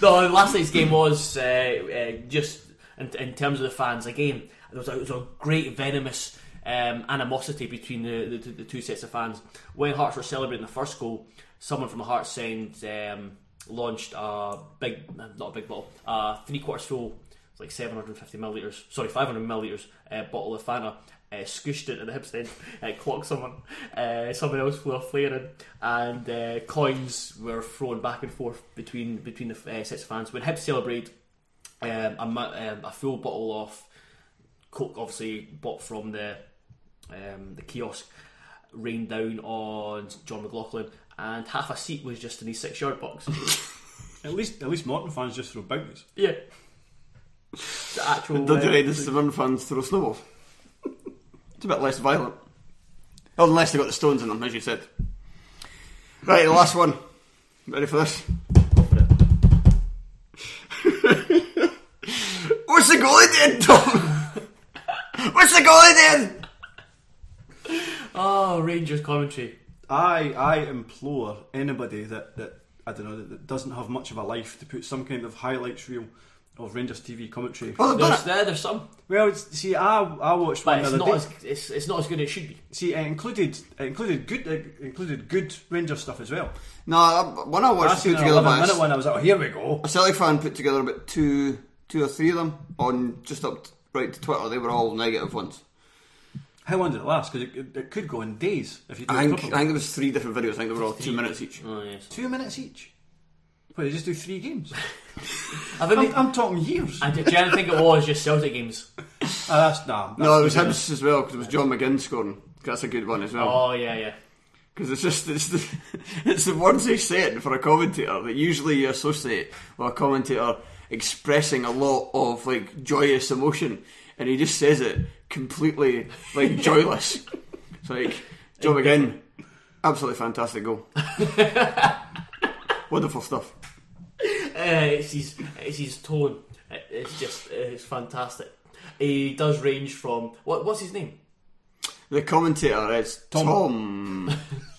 no, last night's game was uh, uh, just in, in terms of the fans. Again, it was a, there was a great venomous um, animosity between the, the, the two sets of fans. When Hearts were celebrating the first goal, someone from the Hearts end um, launched a big, not a big bottle, a three quarters full like 750 milliliters, sorry, 500 milliliters uh, bottle of Fanta. Uh, scooshed it to the end, [LAUGHS] uh, clocked someone. Uh, someone else flew a flare in, and uh, coins were thrown back and forth between between the uh, sets of fans. When Hibs celebrate, um, a, um, a full bottle of Coke, obviously bought from the um, the kiosk, rained down on Jon McLaughlin, and half a seat was just in his six yard box. [LAUGHS] At least, at least Morton fans just throw bounties. yeah, the actual. Don't uh, you ready the Severn fans throw snowballs? it's a bit less violent. Oh, unless they've got the stones in them, as you said. Right, the last one. Ready for this? [LAUGHS] What's the goalie doing, Tom? What's the goalie doing? Oh, Rangers commentary. I I implore anybody that, that I don't know that, that doesn't have much of a life to put some kind of highlights reel of Rangers TV commentary. Oh, they've done There's it. there, there's some, Well, it's, see, I I watched but one it's the other not day. as it's, it's not as good as it should be. See, it included it included good it included good Rangers stuff as well. No, I- when I I watched seen put an together eleven minute one. I was like, oh, here we go. a Celtic fan put together about two, two or three of them on just up t- right to Twitter. They were all negative ones. How long did it last? Because it, it, it could go in days if you do I think, properly. I think there was three different videos. I think they were all two minutes each. Oh yes, Two minutes each. Well, they just do three games. I think. I'm, I'm talking years. I do, do you think it was just Celtic games? Ah, that's nah. No, it was that's Hibs as well because it was John McGinn scoring. That's a good one as well. Oh yeah, yeah. Because it's just it's the [LAUGHS] it's the words they said for a commentator that usually you associate with a commentator expressing a lot of like joyous emotion, and he just says it completely like [LAUGHS] joyless. It's like John McGinn, absolutely fantastic goal, [LAUGHS] wonderful stuff. Uh, it's his it's his tone. It- It's just it's fantastic. He does range from what what's his name? The commentator is Tom. Tom.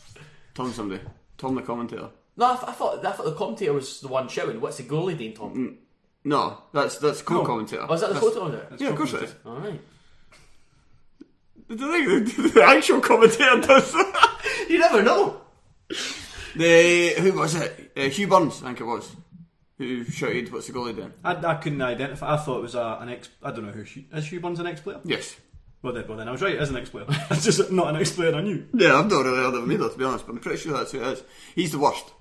[LAUGHS] Tom, somebody. Tom, the commentator. No, I, th- I thought I thought the commentator was the one shouting. What's the goalie doing, Tom? No, that's that's co-commentator. Oh, is that the That's- photo? Yeah, of course it is. All right. The, the, the actual commentator does that. You never know. The who was it? Uh, Hugh Burns, I think it was, who shouted, "What's the goalie doing?" I, I couldn't identify. I thought it was a, an ex. I don't know who is. Hugh Burns an ex player? Yes. Well then, well then, I was right. It is an ex player. [LAUGHS] it's just not an ex player I knew. Yeah, I've not really heard of him either, to be honest, but I'm pretty sure that's who it is. He's the worst.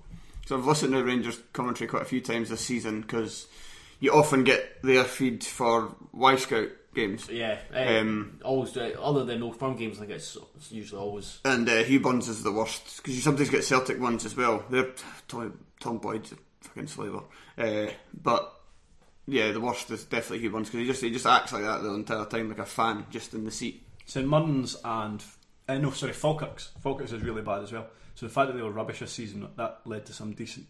So I've listened to Rangers commentary quite a few times this season because you often get their feed for Y Scout games. Yeah. Uh, Um, always do it. Other than no firm games, I think it's, it's usually always. And uh, Hugh Burns is the worst because you sometimes get Celtic ones as well. They're Tom, Tom Boyd's a fucking slaver, uh, but yeah, the worst is definitely Hugh Burns because he just he just acts like that the entire time, like a fan, just in the seat. St Munn's and uh, no, sorry, Falkirk's. Falkirk's is really bad as well. So the fact that they were rubbish this season that led to some decent,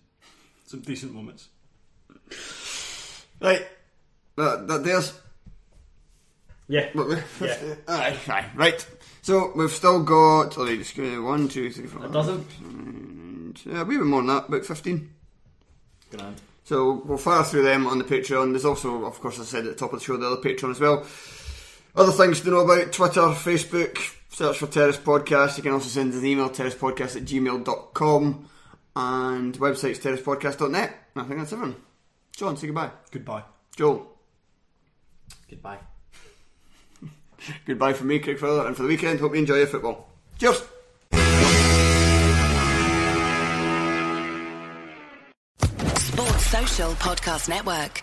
some decent moments. Right, that, that there's Yeah. [LAUGHS] yeah. [LAUGHS] aye, aye, right. So we've still got sorry, just give one, two, three, four. It doesn't. Yeah, a wee bit more than that, about fifteen. Grand. So we'll fire through them on the Patreon. There's also, of course, I said at the top of the show, the other Patreon as well. Other things to know about Twitter, Facebook, search for Terrace Podcast. You can also send us an email, terracepodcast at gmail.com. And website's terracepodcast.net. And I think that's everything. John, say goodbye. Goodbye. Joel, Goodbye. [LAUGHS] goodbye from me, Craig Fowler, and for the weekend, hope you enjoy your football. Cheers! Sports Social Podcast Network.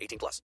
18 plus.